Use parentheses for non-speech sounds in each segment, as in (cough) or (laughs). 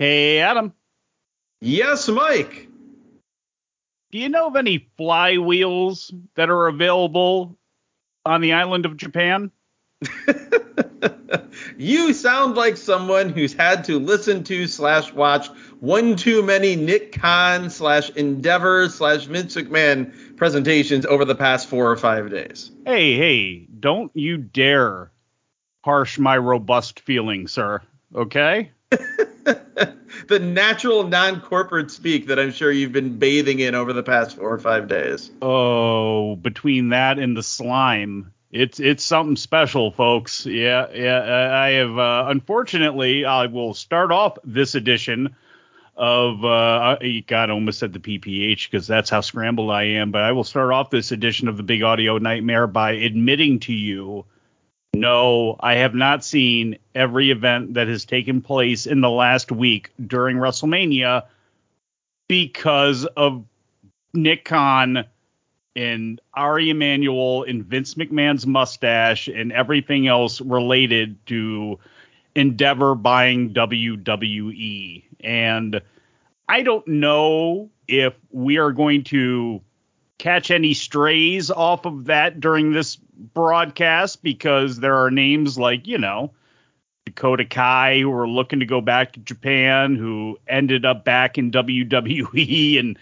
Hey, Adam. Yes, Mike. Do you know of any flywheels that are available on the island of Japan? (laughs) you sound like someone who's had to listen to slash watch one too many Nick Khan slash Endeavor slash Vince McMahon presentations over the past four or five days. Hey, hey, don't you dare harsh my robust feelings, sir. Okay? (laughs) (laughs) the natural non-corporate speak that I'm sure you've been bathing in over the past four or five days. Oh, between that and the slime, it's it's something special, folks. Yeah, yeah. I have uh, unfortunately, I will start off this edition of uh, God, I almost said the PPH because that's how scrambled I am. But I will start off this edition of the Big Audio Nightmare by admitting to you no, I have not seen every event that has taken place in the last week during WrestleMania because of Nick Khan and Ari Emanuel and Vince McMahon's mustache and everything else related to Endeavor buying WWE. And I don't know if we are going to catch any strays off of that during this broadcast because there are names like, you know, Dakota Kai who were looking to go back to Japan, who ended up back in WWE. (laughs) And,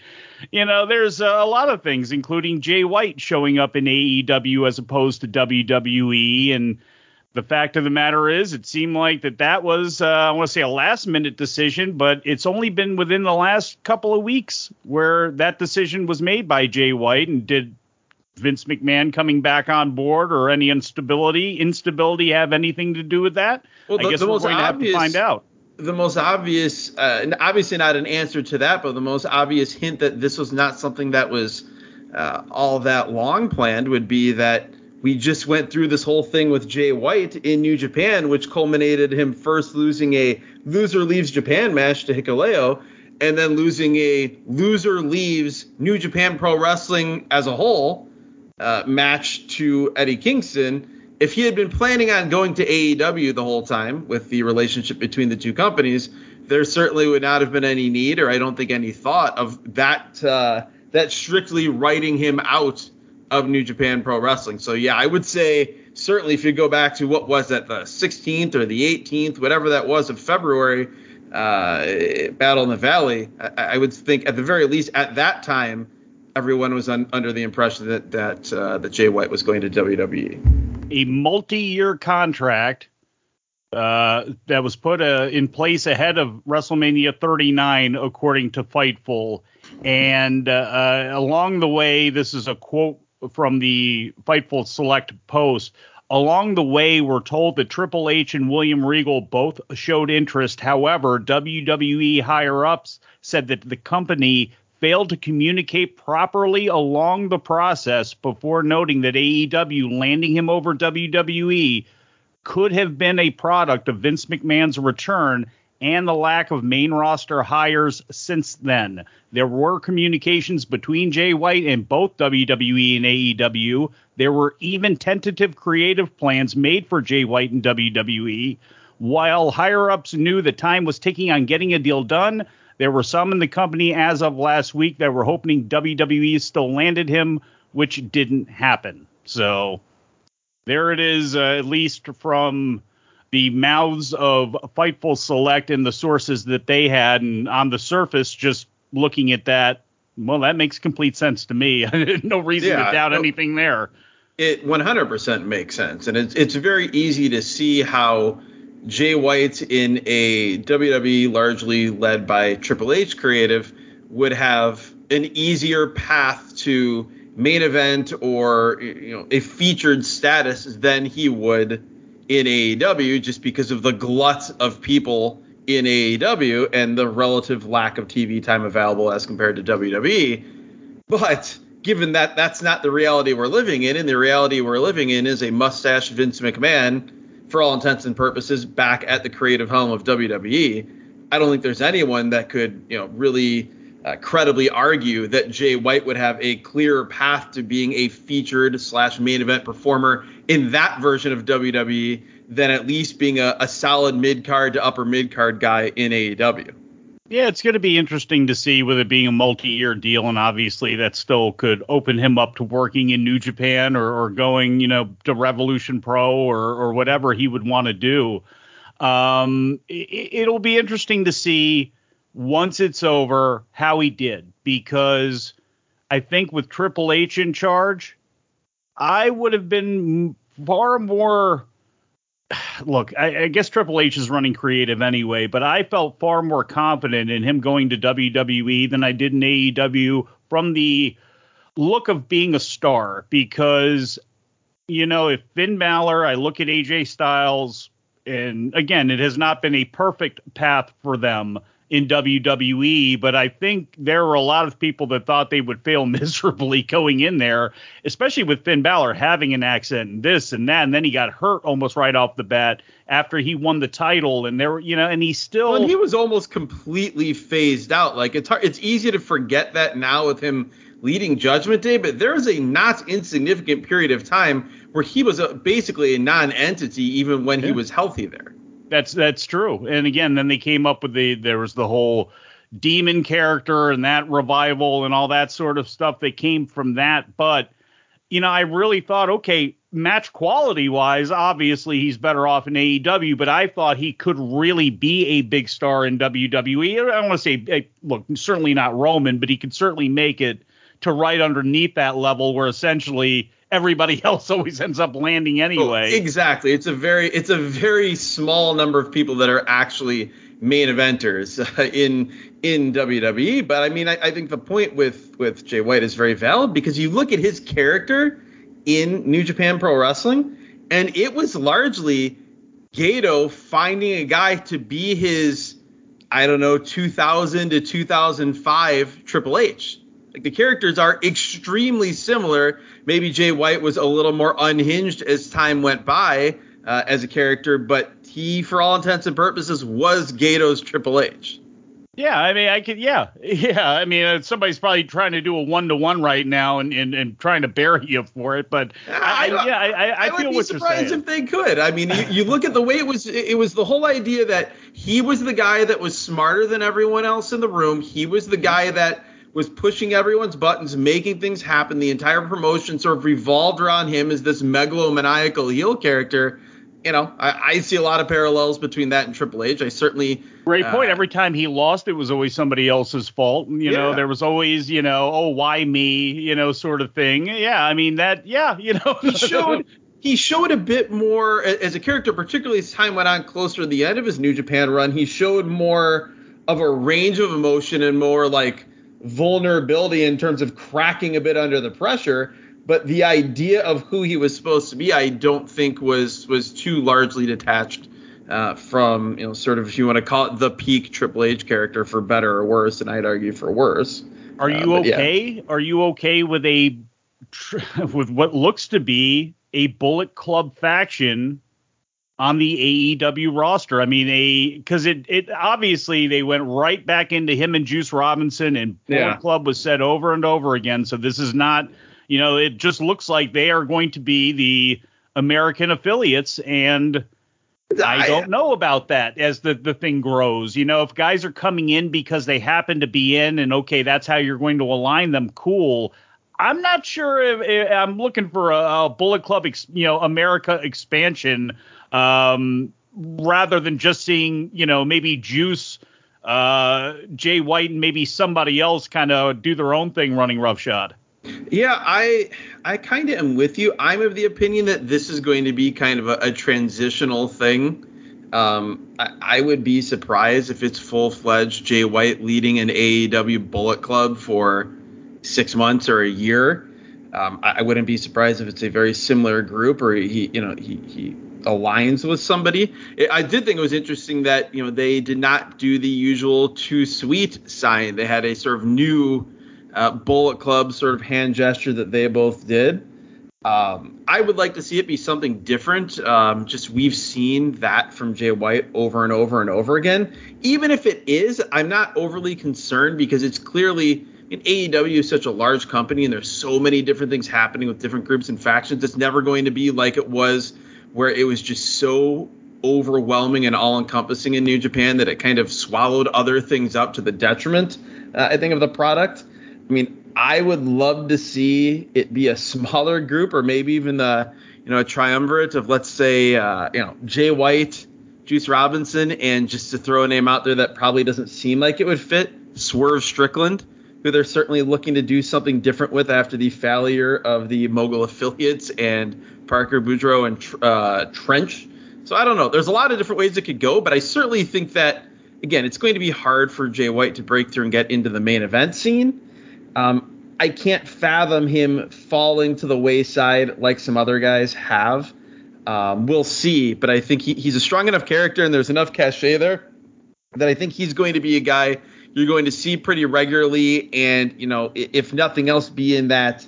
you know, there's a lot of things, including Jay White showing up in AEW as opposed to WWE. And, the fact of the matter is, it seemed like that that was, uh, I want to say, a last minute decision, but it's only been within the last couple of weeks where that decision was made by Jay White. And did Vince McMahon coming back on board or any instability, instability have anything to do with that? Well, the, I guess the we're most going obvious, to have to find out. The most obvious, uh, obviously not an answer to that, but the most obvious hint that this was not something that was uh, all that long planned would be that we just went through this whole thing with Jay White in New Japan, which culminated him first losing a loser leaves Japan match to Hikuleo, and then losing a loser leaves New Japan Pro Wrestling as a whole uh, match to Eddie Kingston. If he had been planning on going to AEW the whole time with the relationship between the two companies, there certainly would not have been any need, or I don't think any thought of that uh, that strictly writing him out of New Japan Pro Wrestling. So yeah, I would say certainly if you go back to what was that the 16th or the 18th, whatever that was of February, uh, Battle in the Valley, I, I, would think at the very least at that time everyone was un, under the impression that that uh, that Jay White was going to WWE. A multi-year contract uh, that was put uh, in place ahead of WrestleMania 39, according to Fightful. And uh, uh, along the way, this is a quote from the Fightful Select post. Along the way, we're told that Triple H and William Regal both showed interest. However, WWE higher ups said that the company failed to communicate properly along the process before noting that AEW landing him over WWE could have been a product of Vince McMahon's return and the lack of main roster hires since then. There were communications between Jay White and both WWE and AEW. There were even tentative creative plans made for Jay White and WWE. While higher ups knew the time was ticking on getting a deal done, there were some in the company as of last week that were hoping WWE still landed him, which didn't happen. So there it is, uh, at least from the mouths of Fightful Select and the sources that they had, and on the surface, just looking at that, well, that makes complete sense to me. (laughs) no reason yeah, to doubt no, anything there. It 100% makes sense, and it's it's very easy to see how Jay White in a WWE largely led by Triple H creative would have an easier path to main event or you know a featured status than he would in AEW just because of the glut of people in AEW and the relative lack of TV time available as compared to WWE. But given that that's not the reality we're living in, and the reality we're living in is a mustache Vince McMahon, for all intents and purposes, back at the creative home of WWE, I don't think there's anyone that could, you know, really uh, credibly argue that Jay White would have a clearer path to being a featured slash main event performer in that version of WWE than at least being a, a solid mid card to upper mid card guy in AEW. Yeah, it's going to be interesting to see with it being a multi-year deal, and obviously that still could open him up to working in New Japan or, or going, you know, to Revolution Pro or or whatever he would want to do. Um, it, it'll be interesting to see once it's over how he did because I think with Triple H in charge, I would have been far more (sighs) look, I, I, guess Triple H is running creative anyway, but I felt far more confident in him going to WWE than I did in AEW from the look of being a star because, you know, if Finn Balor, I look at AJ Styles, and again, it has not been a perfect path for them in WWE, but I think there were a lot of people that thought they would fail (laughs) miserably going in there, especially with Finn Balor having an accent and this and that, and then he got hurt almost right off the bat after he won the title, and there, were you know, and he still well, he was almost completely phased out. Like it's hard, it's easy to forget that now with him leading Judgment Day, but there was a not insignificant period of time where he was a, basically a non-entity even when yeah. he was healthy there. That's that's true. And again, then they came up with the there was the whole demon character and that revival and all that sort of stuff that came from that. But you know, I really thought, okay, match quality wise, obviously he's better off in AEW, but I thought he could really be a big star in WWE. I don't want to say, eh, look, certainly not Roman, but he could certainly make it to right underneath that level where essentially everybody (laughs) else always ends up landing anyway. Oh, exactly. It's a very it's a very small number of people that are actually main eventers uh, in in WWE. But I mean, I, I, think the point with with Jay White is very valid because you look at his character in New Japan Pro Wrestling, and it was largely Gedo finding a guy to be his I don't know 2000 to 2005 Triple H. Like the characters are extremely similar. Maybe Jay White was a little more unhinged as time went by uh, as a character, but he, for all intents and purposes, was Gedo's Triple H. Yeah, I mean, I could, yeah, (laughs) yeah. I mean, uh, somebody's probably trying to do a one to one right now and, and, and trying to bury (laughs) you for it, but I, I yeah, I, I, I feel would be surprised if they could. I mean, you, you look at the way it was. It was the whole idea that he was the guy that was smarter than everyone else in the room. He was the guy that was pushing everyone's buttons, making things happen. The entire promotion sort of revolved around him as this megalomaniacal heel character. You know, I, I see a lot of parallels between that and Triple H. I certainly great point. Uh, Every time he lost, it was always somebody else's fault. You yeah. know, there was always, you know, oh why me, you know, sort of thing. Yeah, I mean that. Yeah, you know, he showed he showed a bit more as a character, particularly as time went on closer to the end of his New Japan run. He showed more of a range of emotion and more like vulnerability in terms of cracking a bit under the pressure. But the idea of who he was supposed to be, I don't think was was too largely detached uh, from you know sort of if you want to call it the peak Triple H character for better or worse, and I'd argue for worse. Are you uh, okay? Yeah. Are you okay with a (laughs) with what looks to be a Bullet Club faction on the AEW roster. I mean, a because it it obviously they went right back into him and Juice Robinson, and Bullet yeah. Club was said over and over again. So this is not, you know, it just looks like they are going to be the American affiliates, and I don't know about that as the the thing grows. You know, if guys are coming in because they happen to be in, and okay, that's how you're going to align them. Cool. I'm not sure if, if I'm looking for a, a Bullet Club, ex, you know, America expansion um, rather than just seeing, you know, maybe Juice, uh, Jay White, and maybe somebody else kind of do their own thing running roughshod. Yeah, I I kind of am with you. I'm of the opinion that this is going to be kind of a, a transitional thing. Um, I, I, would be surprised if it's full fledged Jay White leading an AEW Bullet Club for six months or a year. Um, I, I, wouldn't be surprised if it's a very similar group or he, you know, he, he aligns with somebody. I did think it was interesting that you know they did not do the usual too sweet sign. They had a sort of new uh, Bullet Club sort of hand gesture that they both did. Um, I would like to see it be something different. Um, just we've seen that from Jay White over and over and over again. Even if it is, I'm not overly concerned because it's clearly. in AEW is such a large company and there's so many different things happening with different groups and factions. It's never going to be like it was where it was just so overwhelming and all encompassing in New Japan that it kind of swallowed other things up to the detriment, uh, I think, of the product. I mean, I would love to see it be a (laughs) smaller group or maybe even the, you know, a triumvirate of, let's say, uh, you know, Jay White, Juice Robinson, and just to throw a name out there that probably doesn't seem like it would fit, Swerve Strickland who they're certainly looking to do something different with after the failure of the Mogul affiliates and Parker Boudreaux and uh, Trench. So I don't know. There's a lot of different ways it could go, but I certainly think that again, it's going to be hard for Jay White to break through and get into the main event scene. Um, I can't fathom him falling to the wayside like some other guys have. Um, we'll see, but I think he, he's a strong enough character and there's enough cachet there that I think he's going to be a guy you're going to see pretty regularly, and you know, if nothing else, be in that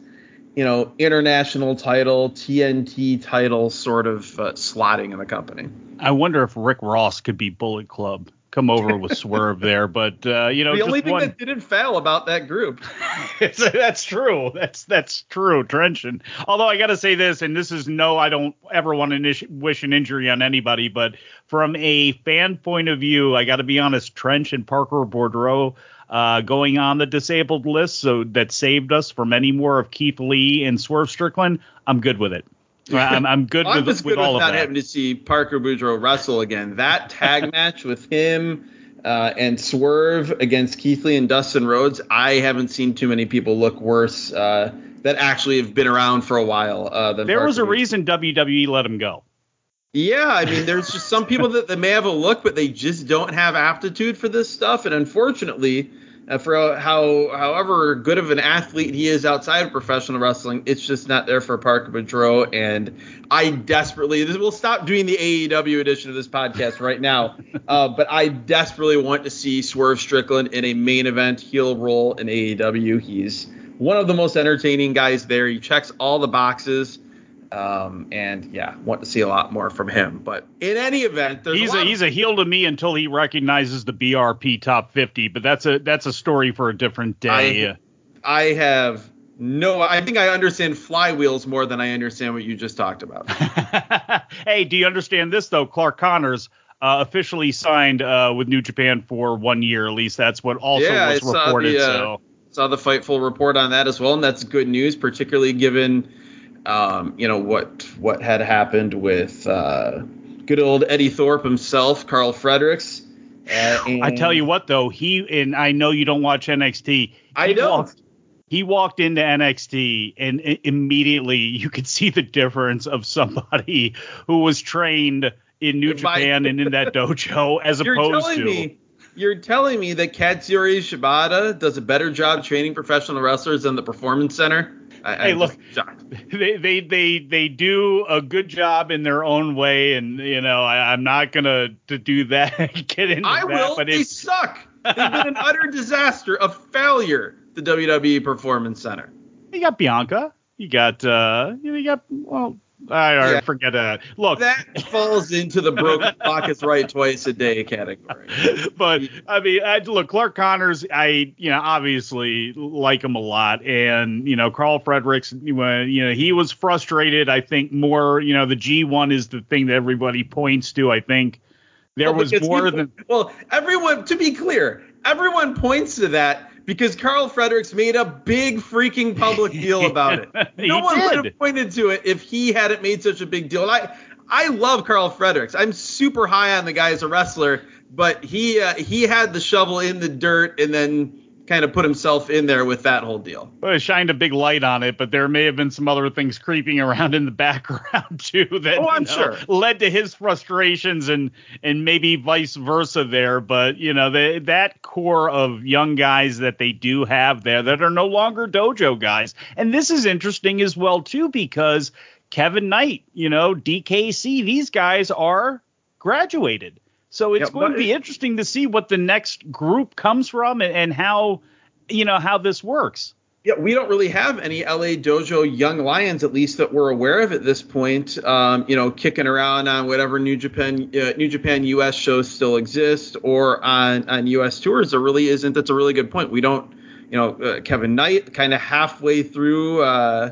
you know international title, TNT title sort of uh, slotting in the company. I wonder if Rick Ross could be Bullet Club come over with Swerve (laughs) there, but uh, you know, the only thing one... that didn't fail about that group. (laughs) that's true. That's that's true, Trenchant. Although I got to say this, and this is no, I don't ever want to wish an injury on anybody, but from a fan point of view, I got to be honest, Trench and Parker Boudreaux. Uh, going on the disabled list, so that saved us from any more of Keith Lee and Swerve Strickland. I'm good with it. (laughs) I'm, I'm good I'm with, with good all with of not that. having to see Parker Boudreaux wrestle again. That tag (laughs) match with him uh, and Swerve against Keith Lee and Dustin Rhodes, I haven't seen too many people look worse uh, that actually have been around for a while. Uh, there Parker was a Boudreaux. reason WWE let him go. Yeah, I mean, there's just some people (laughs) that, that may have a look, but they just don't have aptitude for this stuff. And unfortunately, for how however good of an athlete he is outside of professional wrestling, it's just not there for Parker Boudreaux. And I desperately, this will stop doing the AEW edition of this podcast right now, (laughs) uh, but I desperately want to see Swerve Strickland in a main event heel role in AEW. He's one of the most entertaining guys there. He checks all the boxes. Um, and yeah, want to see a lot more from him. But in any event, there's he's a, a, he's of- a heel to me until he recognizes the BRP top 50, but that's a that's a story for a different day. I- I have no. I think I understand flywheels more than I understand what you just talked about. (laughs) hey, do you understand this though? Clark Connors uh, officially signed uh, with New Japan for one year, at least that's what also Yeah, was reported. the, uh, so Saw the Fightful report on that as well, and that's good news, particularly given, um, you know what what had happened with uh, good old Eddy Thorpe himself, Karl Fredericks. Uh, (sighs) I tell you what though, he and I know you don't watch NXT. I don't. Walked, he walked into NXT and i- immediately you could see the difference of somebody who was trained in New Japan and in that (laughs) dojo as You're opposed telling to me you're telling me that Katsuyori Shibata does a better job training professional wrestlers than the Performance Center? I, Hey, I'm look. they they they they do a good job in their own way, and you know I, I'm not gonna to do that (laughs) get into I that, will. but They it's suck. They've been an utter disaster, a failure. The WWE Performance Center. you got Bianca, you got uh you got well I, Yeah. forget that. Look, That falls into the broken (laughs) pockets right twice a day category. but I mean, I, look, Clark Connors, I you know obviously like him a lot, and you know Karl Fredericks, when you know he was frustrated. I think more, you know, the G1 is the thing that everybody points to. I think there Well, was more people- than Well, everyone, to be clear, everyone points to that because Karl Fredericks made a big freaking public (laughs) deal about it. No one would have pointed to it if he hadn't made such a big deal. And I, I love Karl Fredericks. I'm super high on the guy as a wrestler, but he, uh, he had the shovel in the dirt and then kind of put himself in there with that whole deal. Well, it shined a big light on it, but there may have been some other things creeping around in the (laughs) background too that Oh, I'm you know, sure. led to his frustrations and and maybe vice versa there. But you know, the, that core of young guys that they do have there that are no longer dojo guys, and this is interesting as well too because Kevin Knight, you know, DKC, these guys are graduated. So it's Yeah, going to be interesting to see what the next group comes from and, and how you know how this works. Yeah, we don't really have any LA Dojo Young Lions, at least that we're aware of at this point. Um, you know, kicking around on whatever New Japan uh, New Japan US shows still exist, or on on US tours. There really isn't. That's a really good point. We don't. You know, uh, Kevin Knight kind of halfway through. Uh,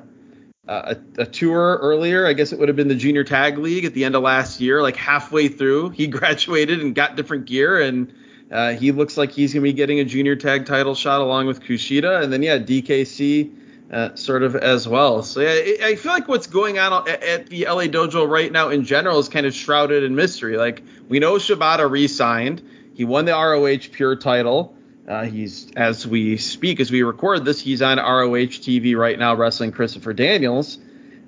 a, a, tour earlier. I guess it would have been the Junior Tag League at the end of last year. Like halfway through, he (laughs) graduated and got different gear, and uh, he looks like he's going to be getting a Junior Tag title shot along with Kushida. And then, yeah, DKC uh, sort of as well. So yeah, I feel like what's going on at the LA Dojo right now in general is kind of shrouded in mystery. Like we know Shibata re-signed. He won the ROH Pure title. Uh, he's as we speak, as we record this, he's on ROH TV right now wrestling Christopher Daniels.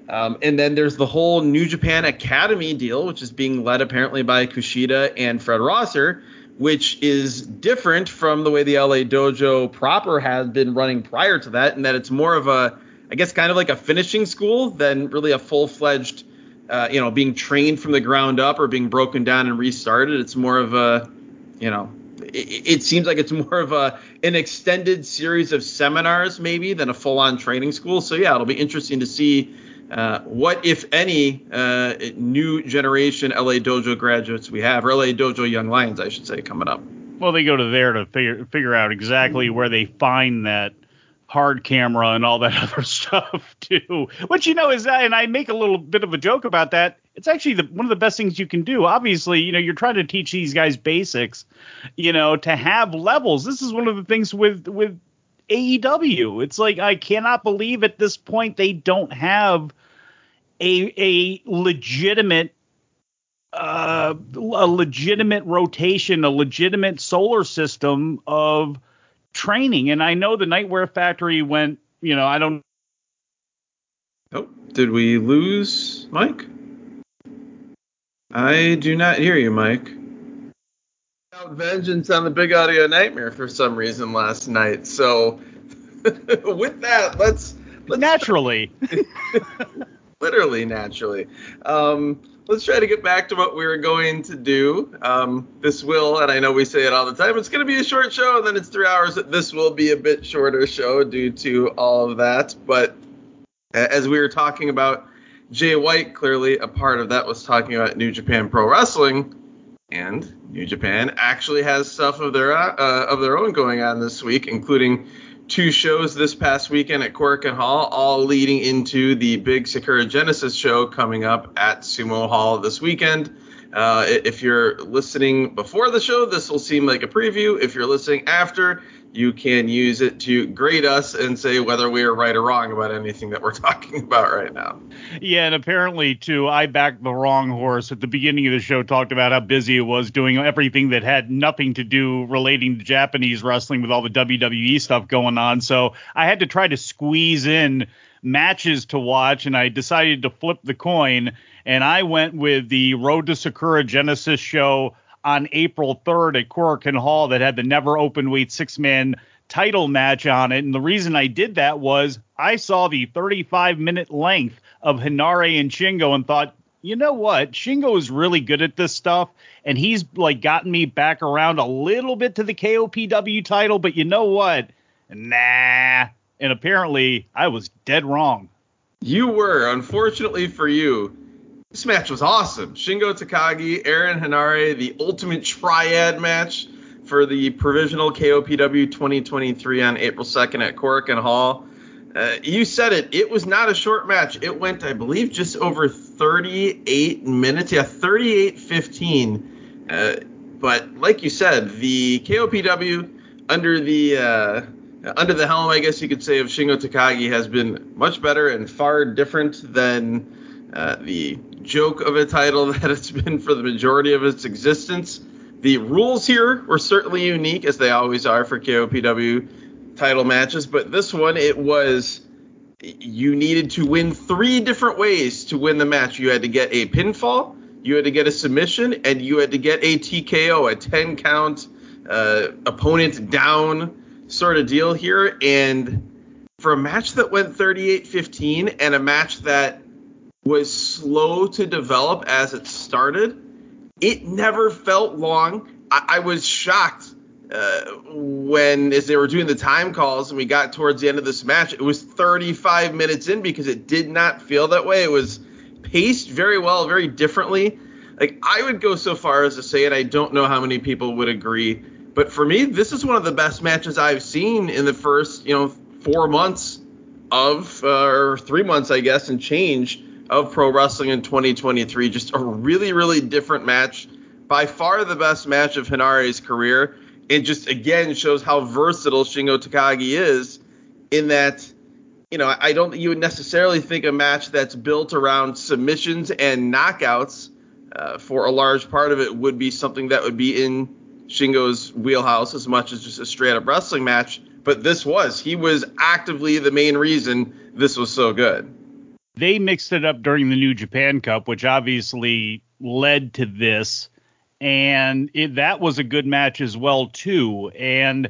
Um, and then there's the whole New Japan Academy deal, which is being led apparently by Kushida and Fred Rosser, which is different from the way the LA Dojo proper has been running prior to that, in that it's more of a, I guess, kind of like a finishing school than really a full fledged, uh, you know, being trained from the ground up or being broken down and restarted. It's more of a, you know, it, it seems like it's (laughs) more of a an extended series of seminars maybe than a full on training school. So yeah, it'll be interesting to see uh, what, if any, uh, new generation LA Dojo graduates we have, or LA Dojo Young Lions, I should say, coming up? Well, they go to there to figure figure out exactly where they find that hard camera and all that (laughs) other stuff too. Which you know is that, and I make a little bit of a joke about that. It's actually the, one of the best things you can do. Obviously, you know, you're trying to teach these guys basics, you know, to have levels. This is one of the things with with AEW. It's like I cannot believe at this point they don't have a a legitimate uh, a legitimate rotation, a legitimate solar system of training. And I know the Nightmare Factory went, you know, I don't. Oh, did we lose Mike? I do not hear you, Mike. Vengeance on the Big Audio Nightmare for some reason last night. So, (laughs) with that, let's, let's naturally. (laughs) literally naturally. Um, let's try to get back to what we were going to do. Um, this will, and I know we say it all the time, it's going to be a short show, and then it's three hours. This will be a bit shorter show due to all of that. But as we were talking about Jay White, clearly a part of that was talking about New Japan Pro Wrestling. And New Japan actually has stuff of their uh, of their own going on this week, including two shows this past weekend at Korakuen Hall, all leading into the big Sakura Genesis show coming up at Sumo Hall this weekend. Uh, if you're listening before the show, this will seem like a preview. If you're listening after, you can use it to grade us and say whether we are right or wrong about anything that we're (laughs) talking about right now. Yeah, and apparently too, I backed the wrong horse at the beginning of the show. Talked about how busy it was doing everything that had nothing to do relating to Japanese wrestling with all the WWE stuff going on. So I had to try to squeeze in matches to watch, and I decided to flip the coin, and I went with the Road to Sakura Genesis show on April 3rd at Korakuen Hall that had the never open weight six man title match on it. And the reason I did that was I saw the 35 minute length of Henare and Shingo and thought, you know what? Shingo is really good at this stuff, and he's like gotten me back around a little bit to the KOPW title. But you know what? Nah. And apparently, I was dead wrong. You were, unfortunately for you. This match was awesome. Shingo Takagi, Aaron Henare, the ultimate triad match for the provisional KOPW 2023 on April 2nd at Korakuen Hall. Uh, you said it. It was not a short match. It went, I believe, just over 38 minutes. Yeah, 38:15. Uh, but like you said, the KOPW under the uh, under the helm, I guess you could say, of Shingo Takagi has been much better and far different than uh, the joke of a title (laughs) that it's been for the majority of its existence. The rules here were certainly unique, as they always are for KOPW title matches, but this one it was you needed to win three different ways to win the match. You had to get a pinfall, you had to get a submission, and you had to get a TKO, a 10 count uh, opponent down sort of deal here. And for a match that went 38 15 and a match that was slow to develop as it started. It never felt long. I, I was shocked uh, when, as they were doing the time calls and we got towards the end of this match, it was 35 minutes in because it did not feel that way. It was paced very well, very differently. Like I would go so far as to say, and I don't know how many people would agree, but for me, this is one of the best matches I've seen in the first, you know, four months of, uh, or three months, I guess, and change of pro wrestling in 2023. Just a really, really different match. By far the best match of Henare's career. It just again shows how versatile Shingo Takagi is in that, you know, I don't you would necessarily think a match that's built around submissions and knockouts uh, for a large part of it would be something that would be in Shingo's wheelhouse as much as just a straight up wrestling match. But this was. He was actively the main reason this was so good. They mixed it up during the New Japan Cup, which obviously led to this. And it, that was a good match as well, too. And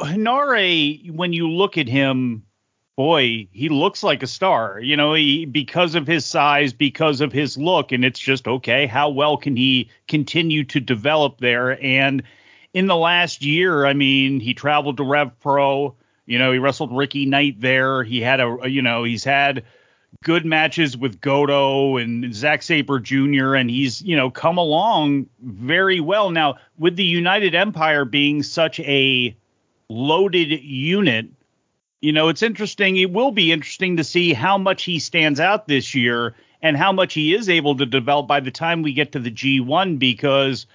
Henare, when you look at him, boy, he looks like a star. You know, he because of his size, because of his look, and it's just okay. How well can he continue to develop there? And in the last year, I mean, he traveled to Rev Pro. You know, he wrestled Ricky Knight there. He had a, you know, he's had good matches with Goto and Zack Sabre Jr. and he's, you know, come along very well. Now, with the United Empire being such a loaded unit, you know, it's interesting. It will be interesting to see how much he stands out this year and how much he is able to develop by the time we get to the G1 because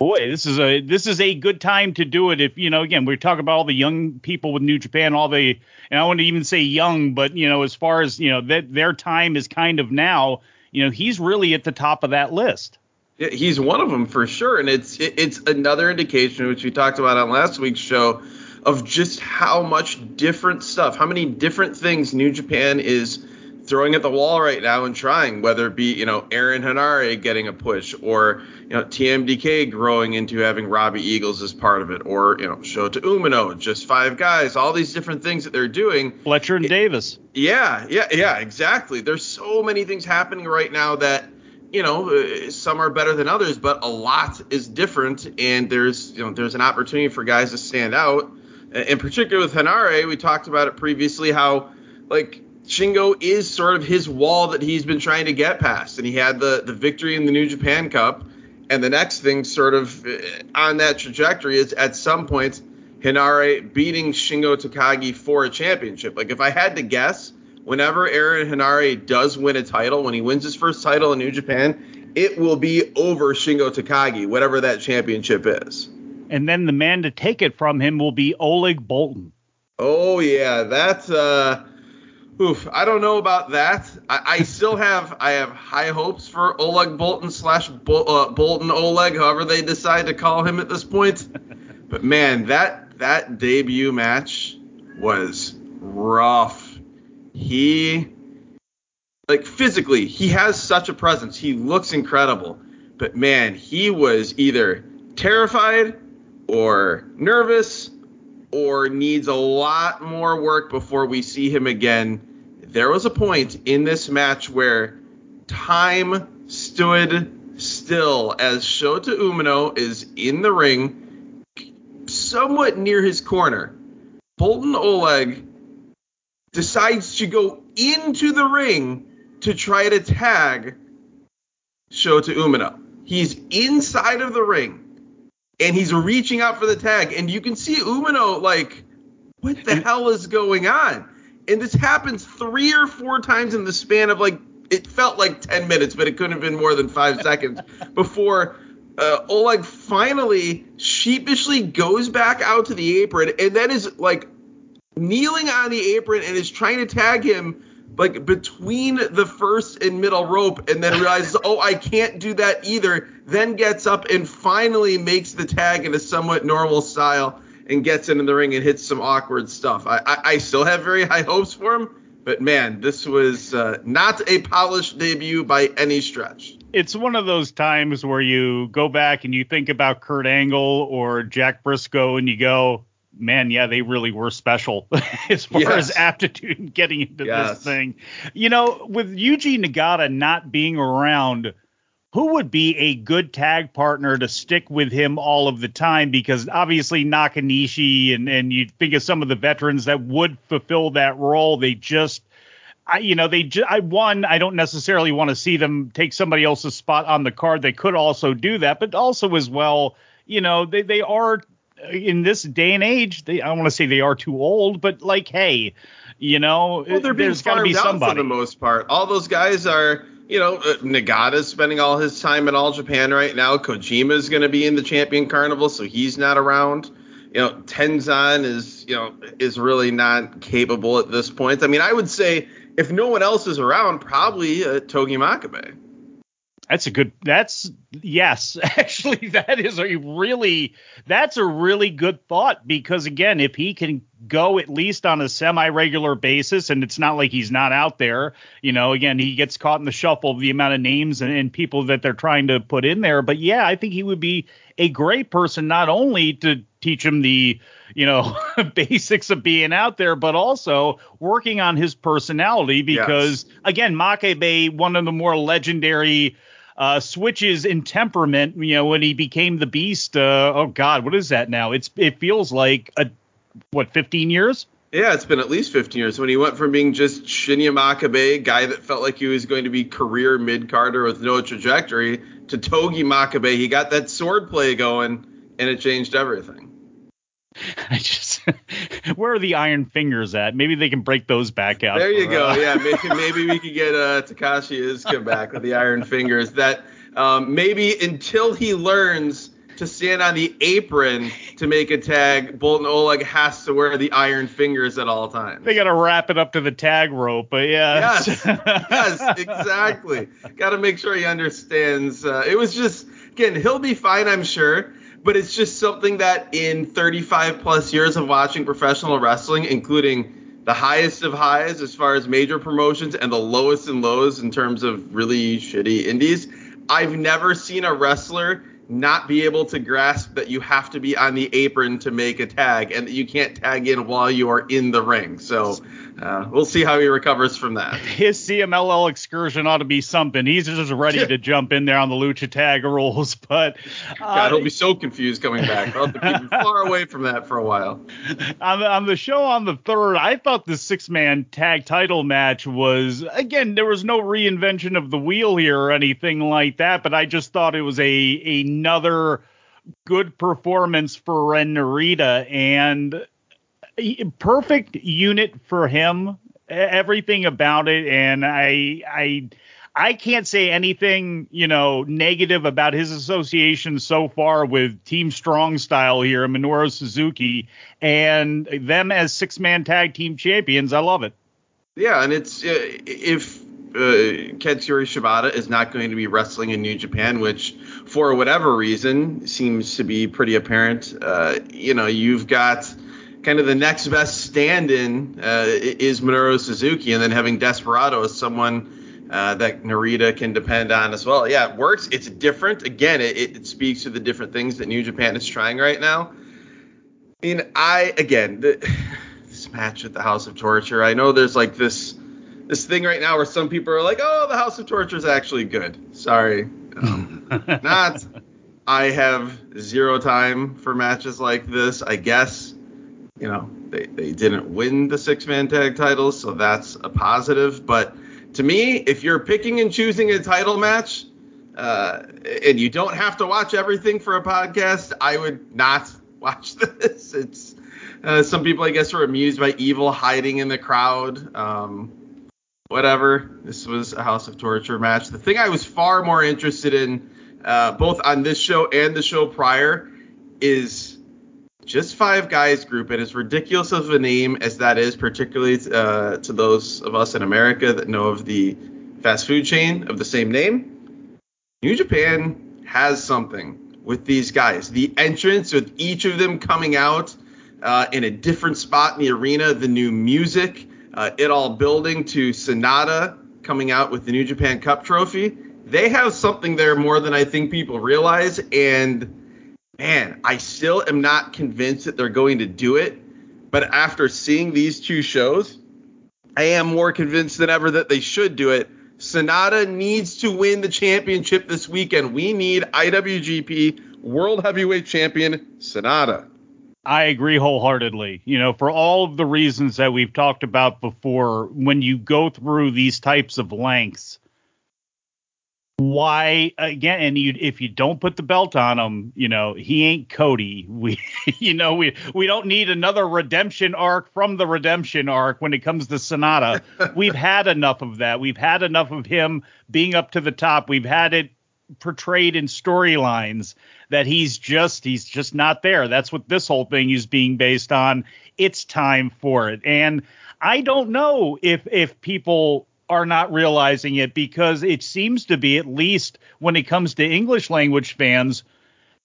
boy, this is a this is a good time to do it. If you know, again, we're talking about all the young people with New Japan, all the, and I wouldn't even say young, but you know, as far as you know, that their time is kind of now. You know, he's really at the top of that list. He's one of them for sure, and it's it's another indication, which we talked about on last week's show, of just how much different stuff, how many different things New Japan is throwing at the wall right now and trying, whether it be, you know, Aaron Henare getting a push or, you know, TMDK growing into having Robbie Eagles as part of it or, you know, Shota Umino, just five guys, all these different things that they're doing. Fletcher and it, Davis. Yeah, yeah, yeah, exactly. There's so many things happening right now that, you know, uh, some are better than others, but a lot is different and there's, you know, there's an opportunity for guys to stand out. In particular with Henare, we talked about it previously how like Shingo is sort of his wall that he's been trying to get past, and he had the the victory in the New Japan Cup, and the next thing sort of uh, on that trajectory is at some point Henare beating Shingo Takagi for a championship. Like if I had to guess, whenever Aaron Henare does win a title, when he wins his first title in New Japan, it will be over Shingo Takagi, whatever that championship is. And then the man to take it from him will be Oleg Boltin. Oh yeah, that's uh Oof, I don't know about that. I, I, still have I have high hopes for Oleg Boltin slash Bol, uh, Boltin Oleg, however they decide to call him at this point. (laughs) but man, that that debut match was rough. He like physically, he has such a presence. He looks incredible. But man, he was either terrified or nervous or needs a lot more work before we see him again there was a point in this match where time stood still as Shota Umino is in the ring, somewhat near his corner. Boltin Oleg decides to go into the ring to try to tag Shota Umino. He's inside of the ring and he's reaching out for the tag, and you can see Umino like, what the hell is going on? And this happens three or four times in the span of like it felt like 10 minutes, but it couldn't have been more than five (laughs) seconds before uh, Oleg finally sheepishly goes back out to the apron and then is like kneeling on the apron and is trying to tag him like between the first and middle rope and then realizes, (laughs) oh, I can't do that either. Then gets up and finally makes the tag in a somewhat normal style and gets into the ring and hits some awkward stuff. I, I, I still have very high hopes for him, but man, this was uh, not a polished debut by any stretch. It's one of those times where you go back and you think about Kurt Angle or Jack Brisco and you go, man, yeah, they really were special (laughs) as far yes. as aptitude in getting into yes. this thing. You know, with Yuji Nagata not being around – who would be a good tag partner to stick with him all of the time? Because obviously Nakanishi and and you think of some of the veterans that would fulfill that role. They just, I you know they just, I one I don't necessarily want to see them take somebody else's spot on the card. They could also do that, but also as well, you know they they are in this day and age, they I don't want to say they are too old, but like, hey, you know, well, they're being there's got to be somebody. for the most part. All those guys are, you know, uh, Nagata's spending all his time in All Japan right now. Kojima's going to be in the Champion Carnival, so he's not around. You know, Tenzan is, you know, is really not capable at this point. I mean, I would say if no one else is around, probably uh, Togi Makabe. That's a good. That's yes, (laughs) actually, that is a really that's a really good thought because again, if he can go at least on a semi-regular basis, and it's not like he's not out there, you know, again, he gets caught in the shuffle of the amount of names and, and people that they're trying to put in there. But yeah, I think he would be a great person not only to teach him the you know (laughs) basics of being out there but also working on his personality because Yes. again Makabe one of the more legendary uh, switches in temperament. You know, when he became the Beast. Uh, oh God, what is that now? It's it feels like a what 15 years. Yeah, it's been at least 15 years when he went from being just Shinya Makabe, guy that felt like he was going to be career mid Carter with no trajectory, to Togi Makabe. He got that sword play going, and it changed everything. (laughs) I just (laughs) where are the Iron Fingers at? Maybe they can break those back out. There you for, go. uh, Yeah, (laughs) maybe, maybe we could get uh, Takashi Iizuka back with the Iron Fingers. That um, maybe until he learns to stand on the apron to make a tag, Boltin Oleg has to wear the Iron Fingers at all times. They got to wrap it up to the tag rope, but yeah. Yes, yes, (laughs) exactly. Got to make sure he understands. Uh, it was just again, he'll be fine, I'm sure, but it's just something that in 35 plus years of watching professional wrestling, including the highest of highs as far as major promotions and the lowest and lows in terms of really shitty indies, I've never seen a wrestler not be able to grasp that you have to be on the apron to make a tag and that you can't tag in while you are in the ring. So uh, we'll see how he recovers from that. (laughs) His CMLL excursion ought to be something. He's just ready (laughs) to jump in there on the lucha tag rules, (laughs) but uh, God, he'll be so confused coming back. I'll have to keep him far away from that for a while. on the, on the show on the third, I thought the six man tag title match was again there was no reinvention of the wheel here or anything like that, but I just thought it was a another good performance for Ren Narita and perfect unit for him. Everything about it, and I I. I can't say anything, you know, negative about his association so far with Team Strong Style here, Minoru Suzuki, and them as six-man tag team champions. I love it. Yeah, and it's uh, if uh, Katsuyori Shibata is not going to be wrestling in New Japan, which for whatever reason seems to be pretty apparent. Uh, you know, you've got kind of the next best stand-in uh, is Minoru Suzuki, and then having Desperado as someone. Uh, that Narita can depend on as well. Yeah, it works. It's different. Again, it, it speaks to the different things that New Japan is trying right now. I mean, I again, the, (sighs) this match at the House of Torture. I know there's like this this thing right now where some people are like, "Oh, the House of Torture is actually good." Sorry, um, (laughs) not. I have zero time for matches like this. I guess, you know, they, they didn't win the six man tag titles, so that's a positive. But to me, if you're picking and choosing a title match, uh, and you don't have to watch everything for a podcast, I would not (laughs) watch this. It's uh, some people, I guess, were amused by evil hiding in the crowd. Um, whatever. This was a House of Torture match. The thing I was far more interested in, uh, both on this show and the show prior, is just five guys group. And as ridiculous of a name as that is, particularly uh, to those of us in America that know of the fast food chain of the same name, New Japan has something with these guys. The entrance with each of them coming out uh, in a different spot in the arena, the new music, uh, it all building to SANADA coming out with the New Japan Cup trophy. They have something there more than I think people realize. And man, I still am not convinced that they're going to do it. But after seeing these two shows, I am more convinced than ever that they should do it. SANADA needs to win the championship this weekend. We need IWGP World Heavyweight Champion SANADA. I agree wholeheartedly. You know, for all of the reasons that we've talked about before, when you go through these types of lengths, why again and you if you don't put the belt on him you know he ain't cody. (laughs) We you know we we don't need another redemption arc from the redemption arc when it comes to SANADA. (laughs) We've had enough of that. We've had enough of him being up to the top. We've had it portrayed in storylines that he's just he's just not there. That's what this whole thing is being based on. It's time for it. And i don't know if if people are not realizing it because it seems to be, at least when it comes to English language fans,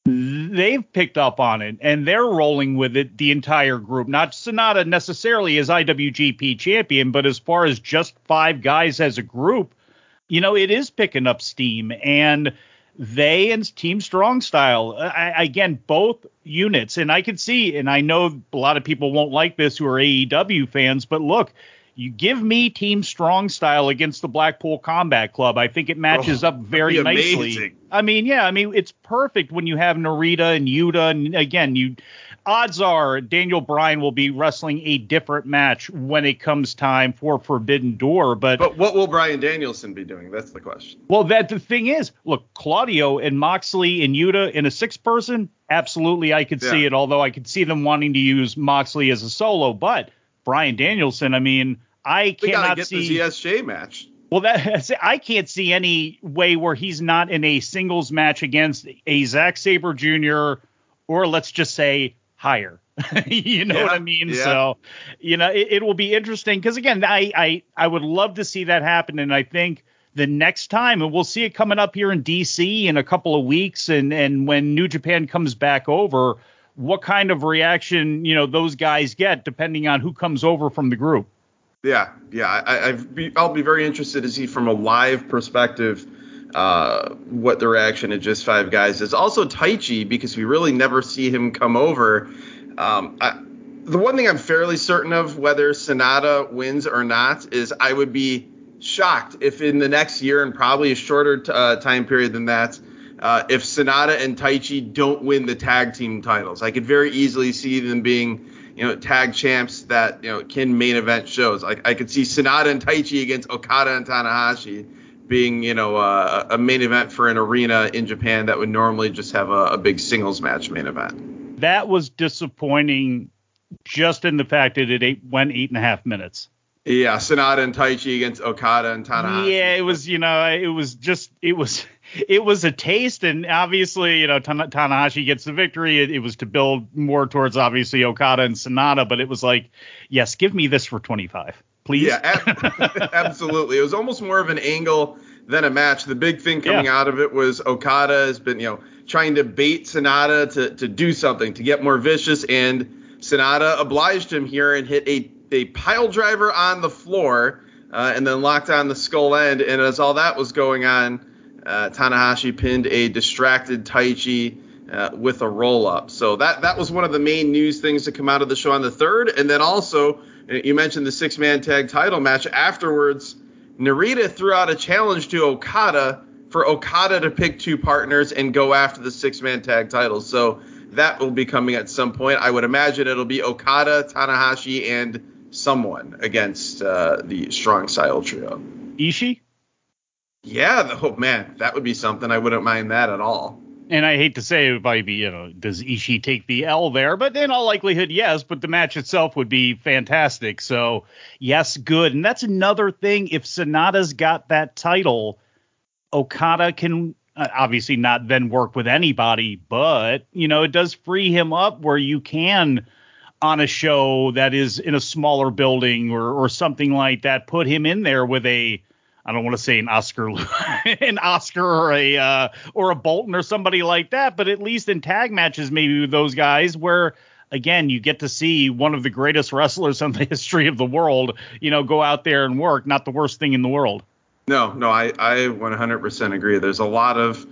they've picked up on it and they're rolling with it the entire group. Not Sanada necessarily as IWGP champion, but as far as just five guys as a group, you know, it is picking up steam. And they and Team Strong Style, uh, I, again, both units. And I can see, and I know a lot of people won't like this who are AEW fans, but look, you give me Team Strong Style against the Blackpool Combat Club. I think it matches oh, up very nicely. I mean, yeah, I mean it's perfect when you have Narita and Yuta, and again, you odds are Daniel Bryan will be wrestling a different match when it comes time for Forbidden Door. But but what will Bryan Danielson be doing? That's the question. Well, that the thing is, look, Claudio and Moxley and Yuta in a six person, absolutely, I could yeah. see it. Although I could see them wanting to use Moxley as a solo, but Bryan Danielson, I mean, I we cannot get see the ZSJ match. Well, that I can't see any way where he's not in a singles match against a Zack Sabre Jr. or let's just say higher. (laughs) you know yeah, what I mean? Yeah. So, you know, it, it will be interesting because again, I, I I would love to see that happen, and I think the next time, and we'll see it coming up here in DC in a couple of weeks, and and when New Japan comes back over, what kind of reaction you know those guys get depending on who comes over from the group. Yeah, yeah. I, be, I'll be very interested to see from a live perspective uh, what the reaction of just five guys is. Also Taichi because we really never see him come over. Um, I, the one thing I'm fairly certain of, whether Sanada wins or not, is I would be shocked if in the next year and probably a shorter t- uh, time period than that, uh, if Sanada and Taichi don't win the tag team titles. I could very easily see them being you know, tag champs that, you know, can main event shows. Like I could see Sanada and Taichi against Okada and Tanahashi being, you know, uh, a main event for an arena in Japan that would normally just have a, a big singles match main event. That was disappointing just in the fact that it went eight and a half minutes. Yeah, Sanada and Taichi against Okada and Tanahashi. Yeah, it was, you know, it was just, it was, it was a taste, and obviously, you know, Tanahashi gets the victory. It, it, was to build more towards obviously Okada and Sanada, but it was like, yes, give me this for 25, please. Yeah, ab- (laughs) absolutely. It was almost more of an angle than a match. The big thing coming yeah. out of it was Okada has been, you know, trying to bait Sanada to to do something to get more vicious, and Sanada obliged him here and hit a a pile driver on the floor. Uh, and then locked on the skull end. And as all that was going on, uh, Tanahashi pinned a distracted Taichi uh, with a roll up. So that that was one of the main news things to come out of the show on the third. And then also, you mentioned the six man tag title match. Afterwards, Narita threw out a challenge to Okada for Okada to pick two partners and go after the six man tag titles. So that will be coming at some point. I would imagine it'll be Okada, Tanahashi, and someone against uh, the Strong Style Trio. Ishii? Yeah, oh man, that would be something. I wouldn't mind that at all. And I hate to say it might be, you know, does Ishii take the L there? But in all likelihood, yes. But the match itself would be fantastic. So yes, good. And that's another thing. If Sanada's got that title, Okada can uh, obviously not then work with anybody, but you know, it does free him up where you can on a show that is in a smaller building or or something like that, put him in there with a I don't want to say an Oskar, (laughs) an Oskar or a uh, or a Boltin or somebody like that, but at least in tag matches, maybe with those guys where again you get to see one of the greatest wrestlers (laughs) in the history of the world, you know, go out there and work. Not the worst thing in the world. No, no, I I 100% agree. There's a lot of